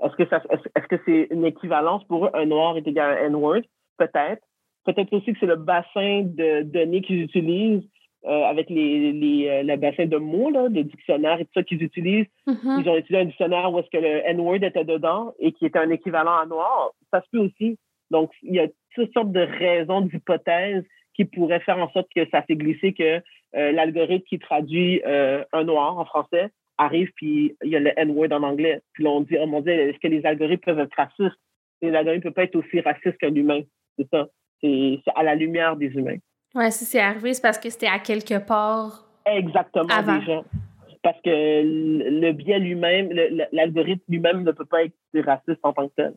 Est-ce que ça, est-ce que c'est une équivalence pour eux? Un Noir est égal à un N-word? Peut-être. Peut-être aussi que c'est le bassin de données qu'ils utilisent euh, avec les, les, euh, le bassin de mots, là, les dictionnaires et tout ça qu'ils utilisent. Mm-hmm. Ils ont utilisé un dictionnaire où est-ce que le N-word était dedans et qui était un équivalent à noir. Ça se peut aussi. Donc, il y a toutes sortes de raisons, d'hypothèses qui pourraient faire en sorte que ça s'est glissé que euh, l'algorithme qui traduit un noir en français arrive, puis il y a le N-word en anglais. Puis là, on dit, oh mon Dieu, est-ce que les algorithmes peuvent être racistes? Les algorithmes ne peuvent pas être aussi racistes qu'un humain. C'est ça. C'est à la lumière des humains.
Oui, si c'est arrivé, c'est parce que c'était à quelque part.
Exactement,
avant.
déjà. Parce que le biais lui-même, l'algorithme lui-même ne peut pas être raciste en tant que tel.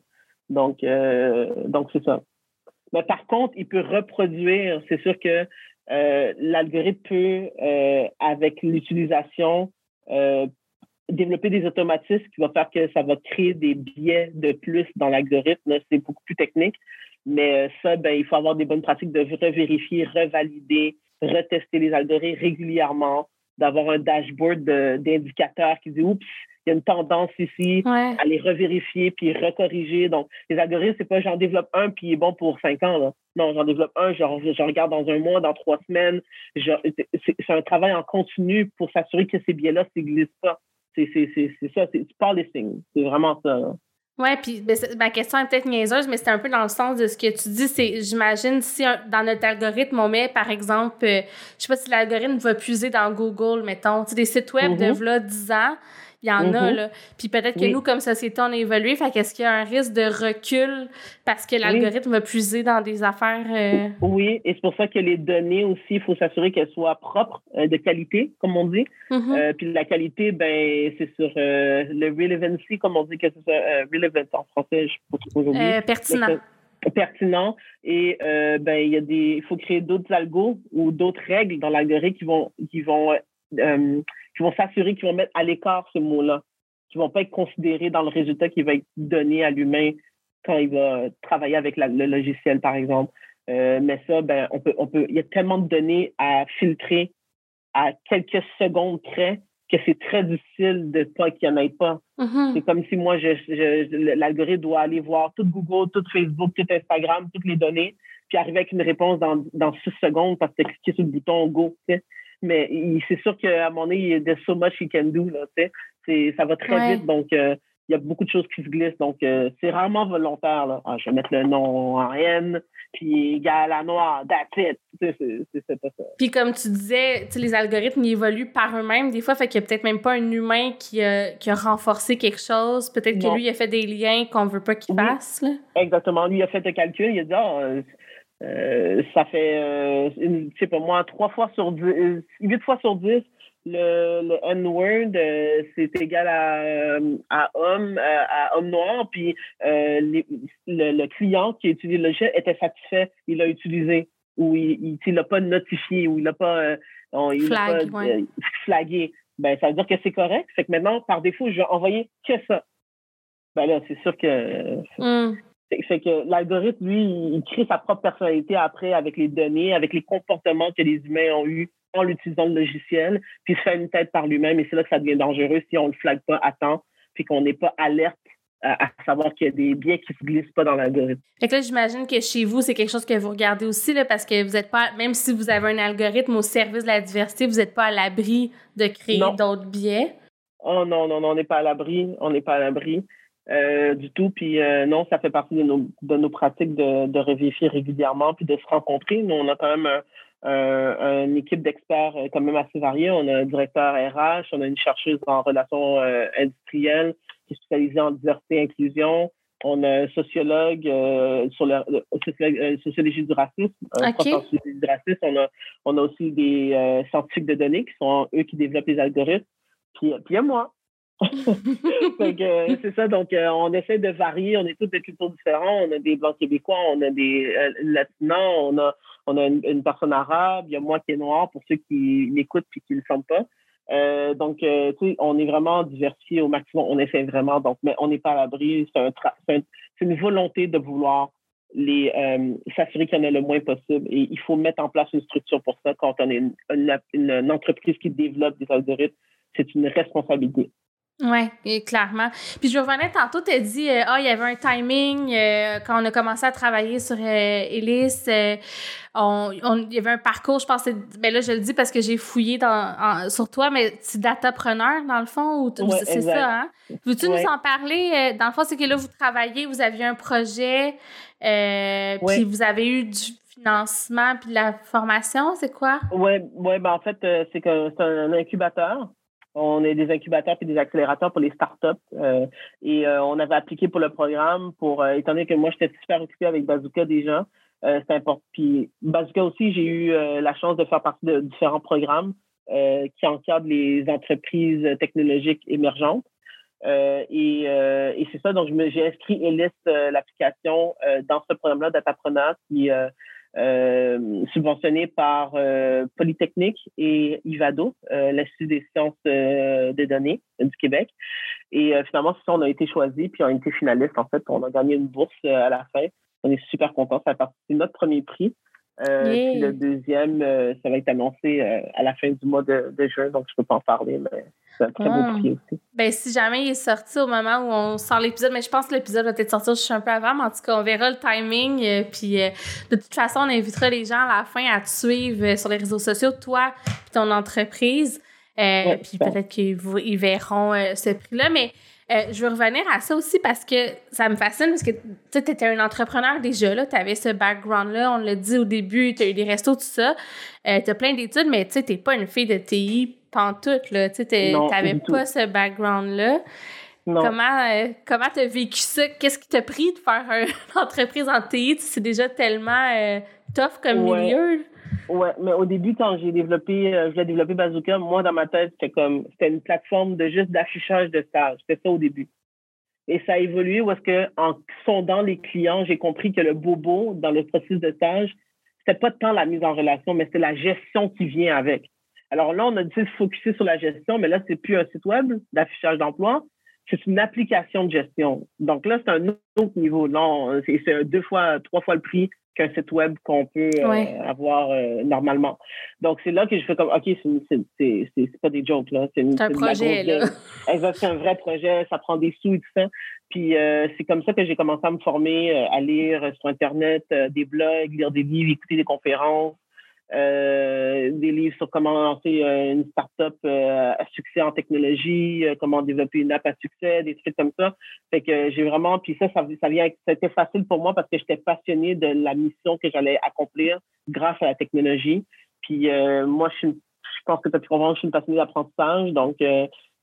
Donc, euh, donc c'est ça. Mais par contre, il peut reproduire, c'est sûr que euh, l'algorithme peut, euh, avec l'utilisation, développer des automatismes qui vont faire que ça va créer des biais de plus dans l'algorithme. C'est beaucoup plus technique. Mais euh, ça, ben, il faut avoir des bonnes pratiques de revérifier, revalider, retester les algorithmes régulièrement, d'avoir un dashboard d'indicateurs qui dit oups, il y a une tendance ici, à les revérifier puis recorriger. Donc, les algorithmes, c'est pas j'en développe un puis il est bon pour cinq ans. Là. Non, j'en développe un, je, je, regarde dans un mois, dans trois semaines. C'est un travail en continu pour s'assurer que ces biais-là ne glissent pas. C'est ça, c'est du signes. C'est vraiment ça.
Oui, puis ben, ma question est peut-être niaiseuse, mais c'est un peu dans le sens de ce que tu dis. C'est, j'imagine, si dans notre algorithme, on met, par exemple, euh, je sais pas si l'algorithme va puiser dans Google, mettons, des sites web de mm-hmm. là 10 ans, il y en a, mm-hmm. là. Puis peut-être que nous, comme société, on a évolué. Fait qu'est-ce qu'il y a un risque de recul parce que l'algorithme va puiser dans des affaires. Euh,
oui, et c'est pour ça que les données aussi, il faut s'assurer qu'elles soient propres, euh, de qualité, comme on dit. Mm-hmm. Euh, puis la qualité, ben, c'est sur le relevancy, comme on dit que c'est ça, relevant en français, je sais pas aujourd'hui.
pertinent
pertinent et ben il y a des il faut créer d'autres algos ou d'autres règles dans l'algorithme qui vont qui vont qui vont s'assurer qu'ils vont mettre à l'écart ce mot-là, qui vont pas être considérés dans le résultat qui va être donné à l'humain quand il va travailler avec le logiciel, par exemple. Euh, mais ça, ben, on peut, on peut, il y a tellement de données à filtrer à quelques secondes près que c'est très difficile de pas qu'il n'y en ait pas.
Mm-hmm.
C'est comme si moi, je, l'algorithme doit aller voir tout Google, tout Facebook, tout Instagram, toutes les données, puis arriver avec une réponse dans, dans six secondes parce que tu cliqué sur le bouton Go. Mais c'est sûr qu'à un moment donné, il y a de so much he can do. Là, ça va très vite. Donc, euh, il y a beaucoup de choses qui se glissent. Donc, euh, c'est rarement volontaire. Là. Ah, je vais mettre le nom en N, puis égal à noir, that's it. C'est pas ça.
Puis, comme tu disais, les algorithmes ils évoluent par eux-mêmes. Des fois, fait qu'il n'y a peut-être même pas un humain qui a, qui a renforcé quelque chose. Peut-être que lui, il a fait des liens qu'on veut pas qu'il fasse. Là.
Exactement. Lui, il a fait le calcul. Il a dit, ah, euh, ça fait, euh, je sais pas moi, trois fois sur dix, euh, huit fois sur dix, le, le N-word, euh, c'est égal à, à homme, à, homme noir. Puis le, le, client qui a utilisé le logiciel était satisfait, il l'a utilisé ou il ne l'a pas notifié ou il l'a pas,
il Flag,
pas flagué. Ben, ça veut dire que c'est correct. Fait que maintenant, par défaut, je vais envoyer que ça. Ben là, c'est sûr que.
Hmm.
Fait que l'algorithme, lui, il crée sa propre personnalité après avec les données, avec les comportements que les humains ont eus en l'utilisant le logiciel, puis se faire une tête par lui-même. Et c'est là que ça devient dangereux si on le flague pas à temps, puis qu'on n'est pas alerte à, savoir qu'il y a des biais qui se glissent pas dans l'algorithme.
Fait que là, j'imagine que chez vous, c'est quelque chose que vous regardez aussi, là, parce que vous n'êtes pas, même si vous avez un algorithme au service de la diversité, vous n'êtes pas à l'abri de créer d'autres biais?
Oh non, non, non, on n'est pas à l'abri. On n'est pas à l'abri. Euh, du tout. Puis euh, non, ça fait partie de nos, de nos pratiques de, de revérifier régulièrement puis de se rencontrer. Nous, on a quand même un, une équipe d'experts euh, quand même assez variée. On a un directeur RH, on a une chercheuse en relations industrielles qui est spécialisée en diversité et inclusion. On a un sociologue sur la sociologie du racisme, un sociologie du racisme. On a, on a aussi des scientifiques de données qui sont eux qui développent les algorithmes. Puis, puis il y a moi, c'est ça, donc euh, on essaie de varier, on est tous de cultures différentes, on a des blancs québécois, on a des euh, on a, on a une, personne arabe, il y a moi qui est noir pour ceux qui l'écoutent puis qui ne le sentent pas. Euh, donc, on est vraiment diversifié au maximum, on essaie vraiment, donc, mais on n'est pas à l'abri, c'est une volonté de vouloir les s'assurer qu'il y en a le moins possible. Et il faut mettre en place une structure pour ça. Quand on est une entreprise qui développe des algorithmes, c'est une responsabilité.
Oui, clairement. Puis je revenais tantôt, tu as dit, euh, ah, il y avait un timing euh, quand on a commencé à travailler sur euh, Elise. on, il y avait un parcours, je pense, ben là, je le dis parce que j'ai fouillé dans, sur toi, mais tu datapreneur, dans le fond, ou c'est ça, hein? Veux-tu nous en parler? Dans le fond, c'est que là, vous travaillez, vous aviez un projet, puis vous avez eu du financement puis de la formation, c'est quoi?
Oui, ouais, ben en fait, c'est que c'est un incubateur. On est des incubateurs et des accélérateurs pour les startups. Euh, et euh, on avait appliqué pour le programme pour, euh, étant donné que moi, j'étais super occupée avec Bazooka déjà, euh, c'était important. Puis Bazooka aussi, j'ai eu la chance de faire partie de différents programmes qui encadrent les entreprises technologiques émergentes. et, et c'est ça, donc j'ai inscrit Elis, l'application, dans ce programme-là d'Atapreneur qui euh, subventionné par euh, Polytechnique et IVADO, euh, l'Institut des sciences des données du Québec. Et finalement, c'est ça, on a été choisi, puis on a été finaliste. En fait, on a gagné une bourse à la fin. On est super contents. Ça a parti notre premier prix. Puis le deuxième, ça va être annoncé à la fin du mois de, de juin, donc je ne peux pas en parler, mais c'est un très beau ah. prix aussi.
Ben, si jamais il est sorti au moment où on sort l'épisode, mais je pense que l'épisode va peut-être sortir juste un peu avant, mais en tout cas, on verra le timing. Euh, puis euh, de toute façon, on invitera les gens à la fin à te suivre euh, sur les réseaux sociaux, toi et ton entreprise. puis peut-être qu'ils verront ce prix-là. Mais je veux revenir à ça aussi parce que ça me fascine parce que tu étais un entrepreneur déjà, tu avais ce background-là, on l'a dit au début, tu as eu des restos, tout ça. tu as plein d'études, mais tu n'es pas une fille de TI pantoute, là. Tu n'avais pas ce background-là. Comment euh, comment tu as vécu ça? Qu'est-ce qui t'a pris de faire une entreprise en TI? C'est déjà tellement euh, tough comme milieu.
Ouais, mais au début, quand j'ai développé, euh, j'ai développé Bazooka, moi, dans ma tête, c'était comme, c'était une plateforme de juste d'affichage de stage. C'était ça au début. Et ça a évolué où est-ce que, en sondant les clients, j'ai compris que le bobo dans le processus de stage, c'était pas tant la mise en relation, mais c'était la gestion qui vient avec. Alors là, on a décidé de se focuser sur la gestion, mais là, c'est plus un site web d'affichage d'emploi, c'est une application de gestion. Donc là, c'est un autre niveau. Là, c'est deux fois, trois fois le prix qu'un site web qu'on peut euh, avoir euh, normalement. Donc, c'est là que je fais comme, OK, c'est pas des jokes, là.
C'est un projet, là.
C'est un vrai projet, ça prend des sous et tout ça. Puis, euh, c'est comme ça que j'ai commencé à me former, à lire sur Internet des blogs, lire des livres, écouter des conférences, euh, des livres sur comment lancer euh, une start-up euh, à succès en technologie, comment développer une app à succès, des trucs comme ça. Fait que j'ai vraiment, puis ça, ça, ça vient, c'était facile pour moi parce que j'étais passionnée de la mission que j'allais accomplir grâce à la technologie. Puis moi, je, suis, je pense que tu as pu comprendre, je suis une passionnée d'apprentissage, donc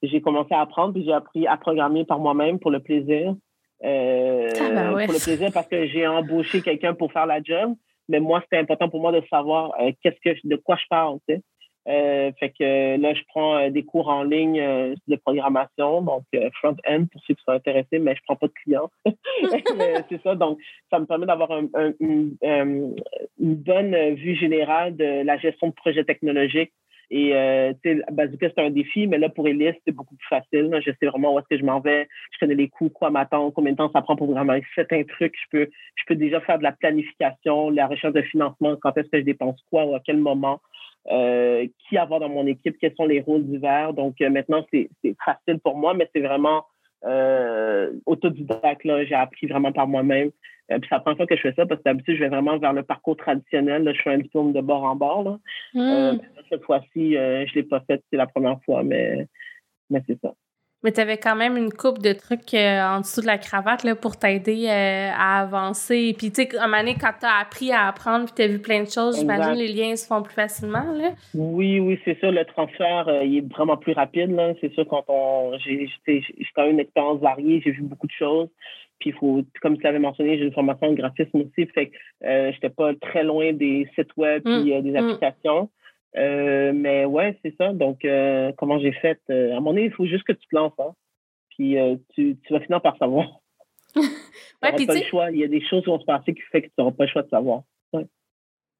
j'ai commencé à apprendre, puis j'ai appris à programmer par moi-même pour le plaisir. Euh, Pour le plaisir parce que j'ai embauché quelqu'un pour faire la job mais moi, c'était important pour moi de savoir euh, qu'est-ce que de quoi je parle. Tu sais. Euh, fait que là, je prends euh, des cours en ligne de programmation, donc front-end pour ceux qui sont intéressés, mais je prends pas de clients. c'est ça, donc ça me permet d'avoir un, une, une, bonne vue générale de la gestion de projets technologiques et euh, Bazooka, c'est un défi, mais là, pour Elise, c'est beaucoup plus facile. Je sais vraiment où est-ce que je m'en vais. Je connais les coûts, quoi m'attendre, combien de temps ça prend pour vraiment un truc. Je peux, je peux déjà faire de la planification, la recherche de financement, quand est-ce que je dépense quoi ou à quel moment. qui avoir dans mon équipe, quels sont les rôles divers. Donc maintenant, c'est facile pour moi, mais c'est vraiment autodidacte. J'ai appris vraiment par moi-même. Euh, puis c'est la première fois que je fais ça parce que d'habitude, je vais vraiment vers le parcours traditionnel. Là, je fais un diplôme de bord en bord. Là. Euh, hmm. cette fois-ci, euh, je ne l'ai pas fait, c'est la première fois, mais, mais c'est ça.
Mais tu avais quand même une coupe de trucs en dessous de la cravate là, pour t'aider à avancer. Puis, tu sais, à un moment donné, quand tu as appris à apprendre puis tu as vu plein de choses, j'imagine les liens se font plus facilement. Là.
Oui, oui, c'est sûr. Le transfert, il est vraiment plus rapide. C'est sûr, quand on. J'ai quand même une expérience variée, j'ai vu beaucoup de choses. Puis, faut, comme tu l'avais mentionné, j'ai une formation en graphisme aussi. Fait que euh, j'étais pas très loin des sites web et mmh, euh, des mmh. Euh, mais ouais, c'est ça. Donc, euh, comment j'ai fait? à un moment donné, il faut juste que tu te lances. Hein. Puis, tu, tu, vas finir par savoir. ouais, puis pas le choix. Il y a des choses qui vont se passer qui fait que tu n'auras pas le choix de savoir.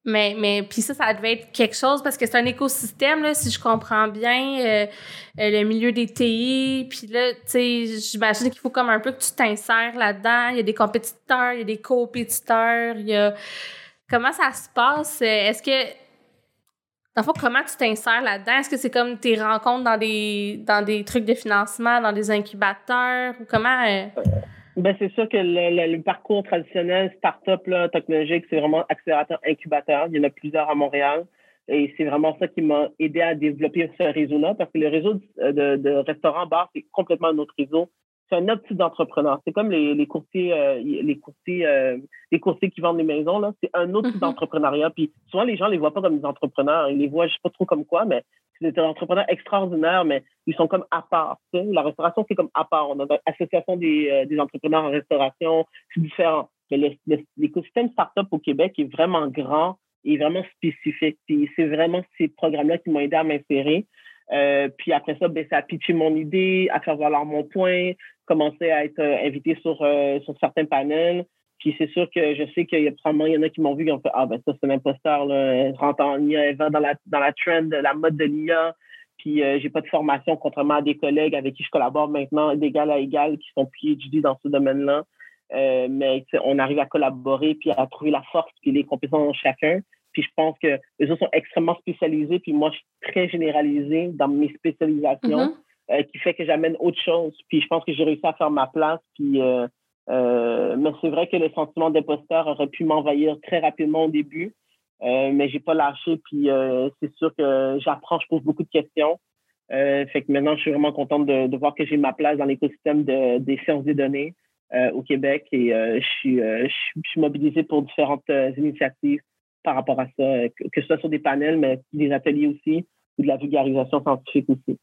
Mais, mais puis ça, ça devait être quelque chose parce que c'est un écosystème, là, si je comprends bien, euh, euh, le milieu des TI. Puis là, tu sais, j'imagine qu'il faut comme un peu que tu t'insères là-dedans. Il y a des compétiteurs, il y a des compétiteurs, il y a... Comment ça se passe? Est-ce que... Dans comment tu t'insères là-dedans? Est-ce que c'est comme tes rencontres dans des, dans des trucs de financement, dans des incubateurs? Ou comment... Euh?
Ben, c'est sûr que le, parcours traditionnel, start-up technologique, c'est vraiment accélérateur incubateur. Il y en a plusieurs à Montréal. Et c'est vraiment ça qui m'a aidé à développer ce réseau-là, parce que le réseau de, de, restaurants, bars, c'est complètement un autre réseau. C'est un autre type d'entrepreneur. C'est comme les, les courtiers, euh, les courtiers, euh, les courtiers qui vendent les maisons, là. C'est un autre type mm-hmm. d'entrepreneuriat. Puis souvent, les gens les voient pas comme des entrepreneurs. Ils les voient, je sais pas trop comme quoi, mais c'est des entrepreneurs extraordinaires, mais ils sont comme à part. La restauration, c'est comme à part. On a l'association des, euh, des entrepreneurs en restauration, c'est différent. Mais l'écosystème startup au Québec est vraiment grand et vraiment spécifique. Puis c'est vraiment ces programmes-là qui m'ont aidé à m'insérer. Euh, puis après ça, ben, c'est à pitcher mon idée, à faire valoir mon point, commencer à être euh, invité sur, euh, sur certains panels. Puis c'est sûr que je sais qu'il y a probablement il y en a qui m'ont vu qui ont fait Ah ben ça, c'est un imposteur, là. Elle rentre en IA, elle va dans la, dans la trend, la mode de l'IA. Puis euh, j'ai pas de formation, contrairement à des collègues avec qui je collabore maintenant, d'égal à égal, qui sont PhD dans ce domaine-là. Mais on arrive à collaborer puis à trouver la force puis les compétences de chacun. Puis je pense que les autres sont extrêmement spécialisés, puis moi, je suis très généralisée dans mes spécialisations, mm-hmm. euh, qui fait que j'amène autre chose. Puis je pense que j'ai réussi à faire ma place, puis euh, euh, mais c'est vrai que le sentiment d'imposteur aurait pu m'envahir très rapidement au début, mais j'ai pas lâché. Puis c'est sûr que j'apprends, je pose beaucoup de questions. Fait que maintenant, je suis vraiment contente de, de voir que j'ai ma place dans l'écosystème de, des sciences des données au Québec et je suis, je, suis mobilisée pour différentes initiatives par rapport à ça, que ce soit sur des panels, mais des ateliers aussi, ou de la vulgarisation scientifique aussi.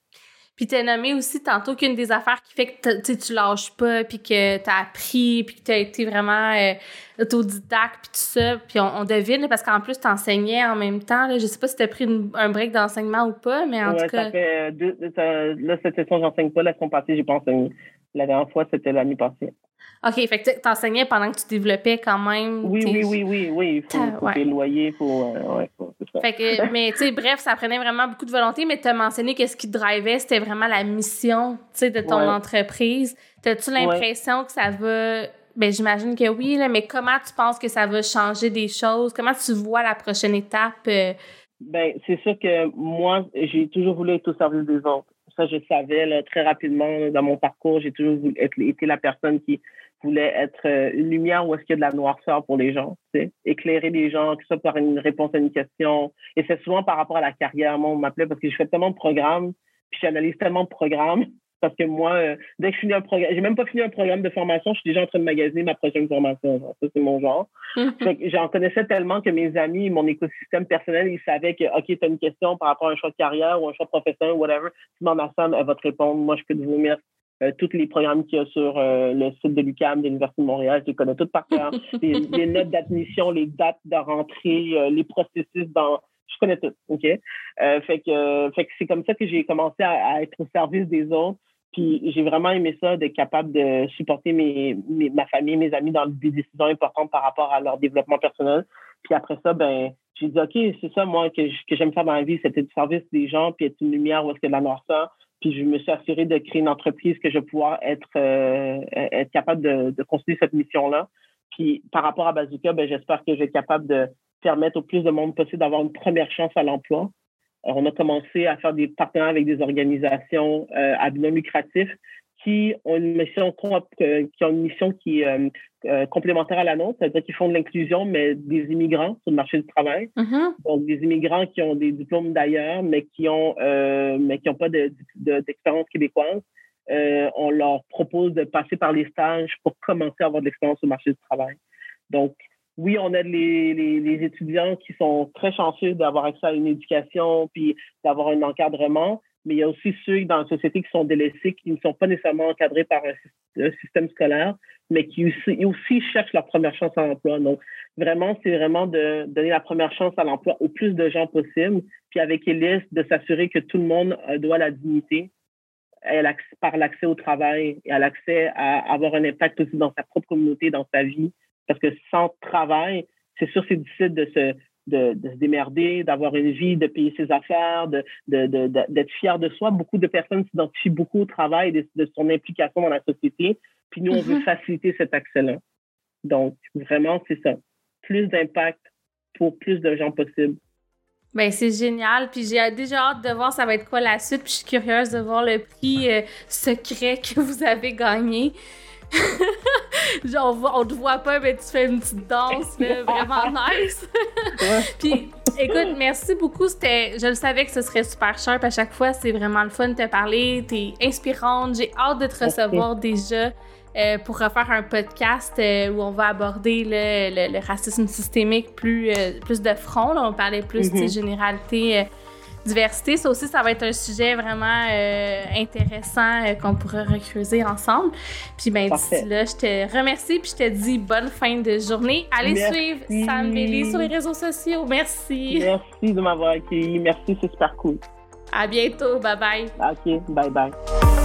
Puis tu as nommé aussi tantôt qu'une des affaires qui fait que tu lâches pas, puis que tu as appris, puis que tu as été vraiment euh, autodidacte, puis tout ça. Puis on, devine, parce qu'en plus, tu enseignais en même temps. Là. Je sais pas si tu as pris un break d'enseignement ou pas, mais en tout cas...
Ça fait deux, là, cette session, j'enseigne pas. La passée, j'ai pas enseigné. La dernière fois, c'était l'année passée.
OK, fait que tu enseignais pendant que tu développais quand même.
Oui, oui, oui, oui, oui. Il faut, faut ouais. loyers, faut. Euh, ouais, ça.
Fait que, mais tu sais, bref, ça prenait vraiment beaucoup de volonté, mais tu as mentionné que ce qui te drivait, c'était vraiment la mission de ton entreprise. As-tu l'impression que ça va. Ben, j'imagine que oui, là, mais comment tu penses que ça va changer des choses? Comment tu vois la prochaine étape? Euh?
Ben, c'est sûr que moi, j'ai toujours voulu être au service des autres. Ça, je savais là, très rapidement dans mon parcours. J'ai toujours été la personne qui voulait être euh, une lumière où est-ce qu'il y a de la noirceur pour les gens, tu sais, éclairer les gens, que ce soit par une réponse à une question. Et c'est souvent par rapport à la carrière. Moi, on m'appelait parce que je fais tellement de programmes, puis j'analyse tellement de programmes. Parce que moi, euh, dès que je finis un programme, j'ai même pas fini un programme de formation, je suis déjà en train de magasiner ma prochaine formation. Ça, c'est mon genre. j'en connaissais tellement que mes amis, mon écosystème personnel, ils savaient que, OK, tu as une question par rapport à un choix de carrière ou un choix professionnel, whatever. Tu à Sam, elle va te répondre. Moi, je peux te vomir euh, tous les programmes qu'il y a sur euh, le site de l'UCAM, de l'Université de Montréal, je les connais toutes par cœur. les, notes d'admission, les dates de rentrée, euh, les processus dans... Je connais tout, OK? fait que, que c'est comme ça que j'ai commencé à, être au service des autres. Puis j'ai vraiment aimé ça, d'être capable de supporter mes, ma famille, mes amis dans des décisions importantes par rapport à leur développement personnel. Puis après ça, ben j'ai dit, OK, c'est ça, moi, que, que j'aime faire dans la vie, c'était du service des gens, puis être une lumière où est-ce de la noirceur. Puis je me suis assuré de créer une entreprise que je vais pouvoir être, euh, être capable de, de continuer cette mission-là. Puis par rapport à Bazooka, ben, j'espère que je vais être capable de permettre au plus de monde possible d'avoir une première chance à l'emploi. on a commencé à faire des partenariats avec des organisations à but non lucratif qui ont une mission, qui ont une mission qui est complémentaire à la nôtre, c'est-à-dire qu'ils font de l'inclusion, mais des immigrants sur le marché du travail.
Mm-hmm.
Donc, des immigrants qui ont des diplômes d'ailleurs, mais qui ont, mais qui n'ont pas d'expérience québécoise. on leur propose de passer par les stages pour commencer à avoir de l'expérience sur le marché du travail. Donc, oui, on aide les, les, étudiants qui sont très chanceux d'avoir accès à une éducation puis d'avoir un encadrement, mais il y a aussi ceux dans la société qui sont délaissés, qui ne sont pas nécessairement encadrés par un, système scolaire, mais qui aussi, aussi, cherchent leur première chance à l'emploi. Donc, vraiment, c'est vraiment de donner la première chance à l'emploi au plus de gens possible, puis avec Elis, de s'assurer que tout le monde doit la dignité par l'accès au travail et à l'accès à avoir un impact aussi dans sa propre communauté, dans sa vie, parce que sans travail, c'est sûr, c'est difficile de se, de, se démerder, d'avoir une vie, de payer ses affaires, d'être de, de, fier de soi. Beaucoup de personnes s'identifient beaucoup au travail, de, de, son implication dans la société. Puis nous, on veut mm-hmm. faciliter cet accès-là. Donc, vraiment, c'est ça. Plus d'impact pour plus de gens possible.
Ben, c'est génial. Puis j'ai déjà hâte de voir ça va être quoi la suite. Puis je suis curieuse de voir le prix euh, secret que vous avez gagné. Genre, on, te voit pas, mais tu fais une petite danse, vraiment nice. Puis, écoute, merci beaucoup. C'était, je le savais que ce serait super sharp à chaque fois. C'est vraiment le fun de te parler. T'es inspirante. J'ai hâte de te recevoir déjà. Euh, pour refaire un podcast euh, où on va aborder le, racisme systémique plus, euh, plus de front. Là. On parlait plus de mm-hmm. généralité diversité. Ça aussi, ça va être un sujet vraiment euh, intéressant euh, qu'on pourra recreuser ensemble. Puis ben d'ici là, je te remercie puis je te dis bonne fin de journée. Allez suivre Sam Bailey sur les réseaux sociaux. Merci.
Merci de m'avoir accueilli. Merci, c'est super cool.
À bientôt. Bye bye.
OK, bye bye.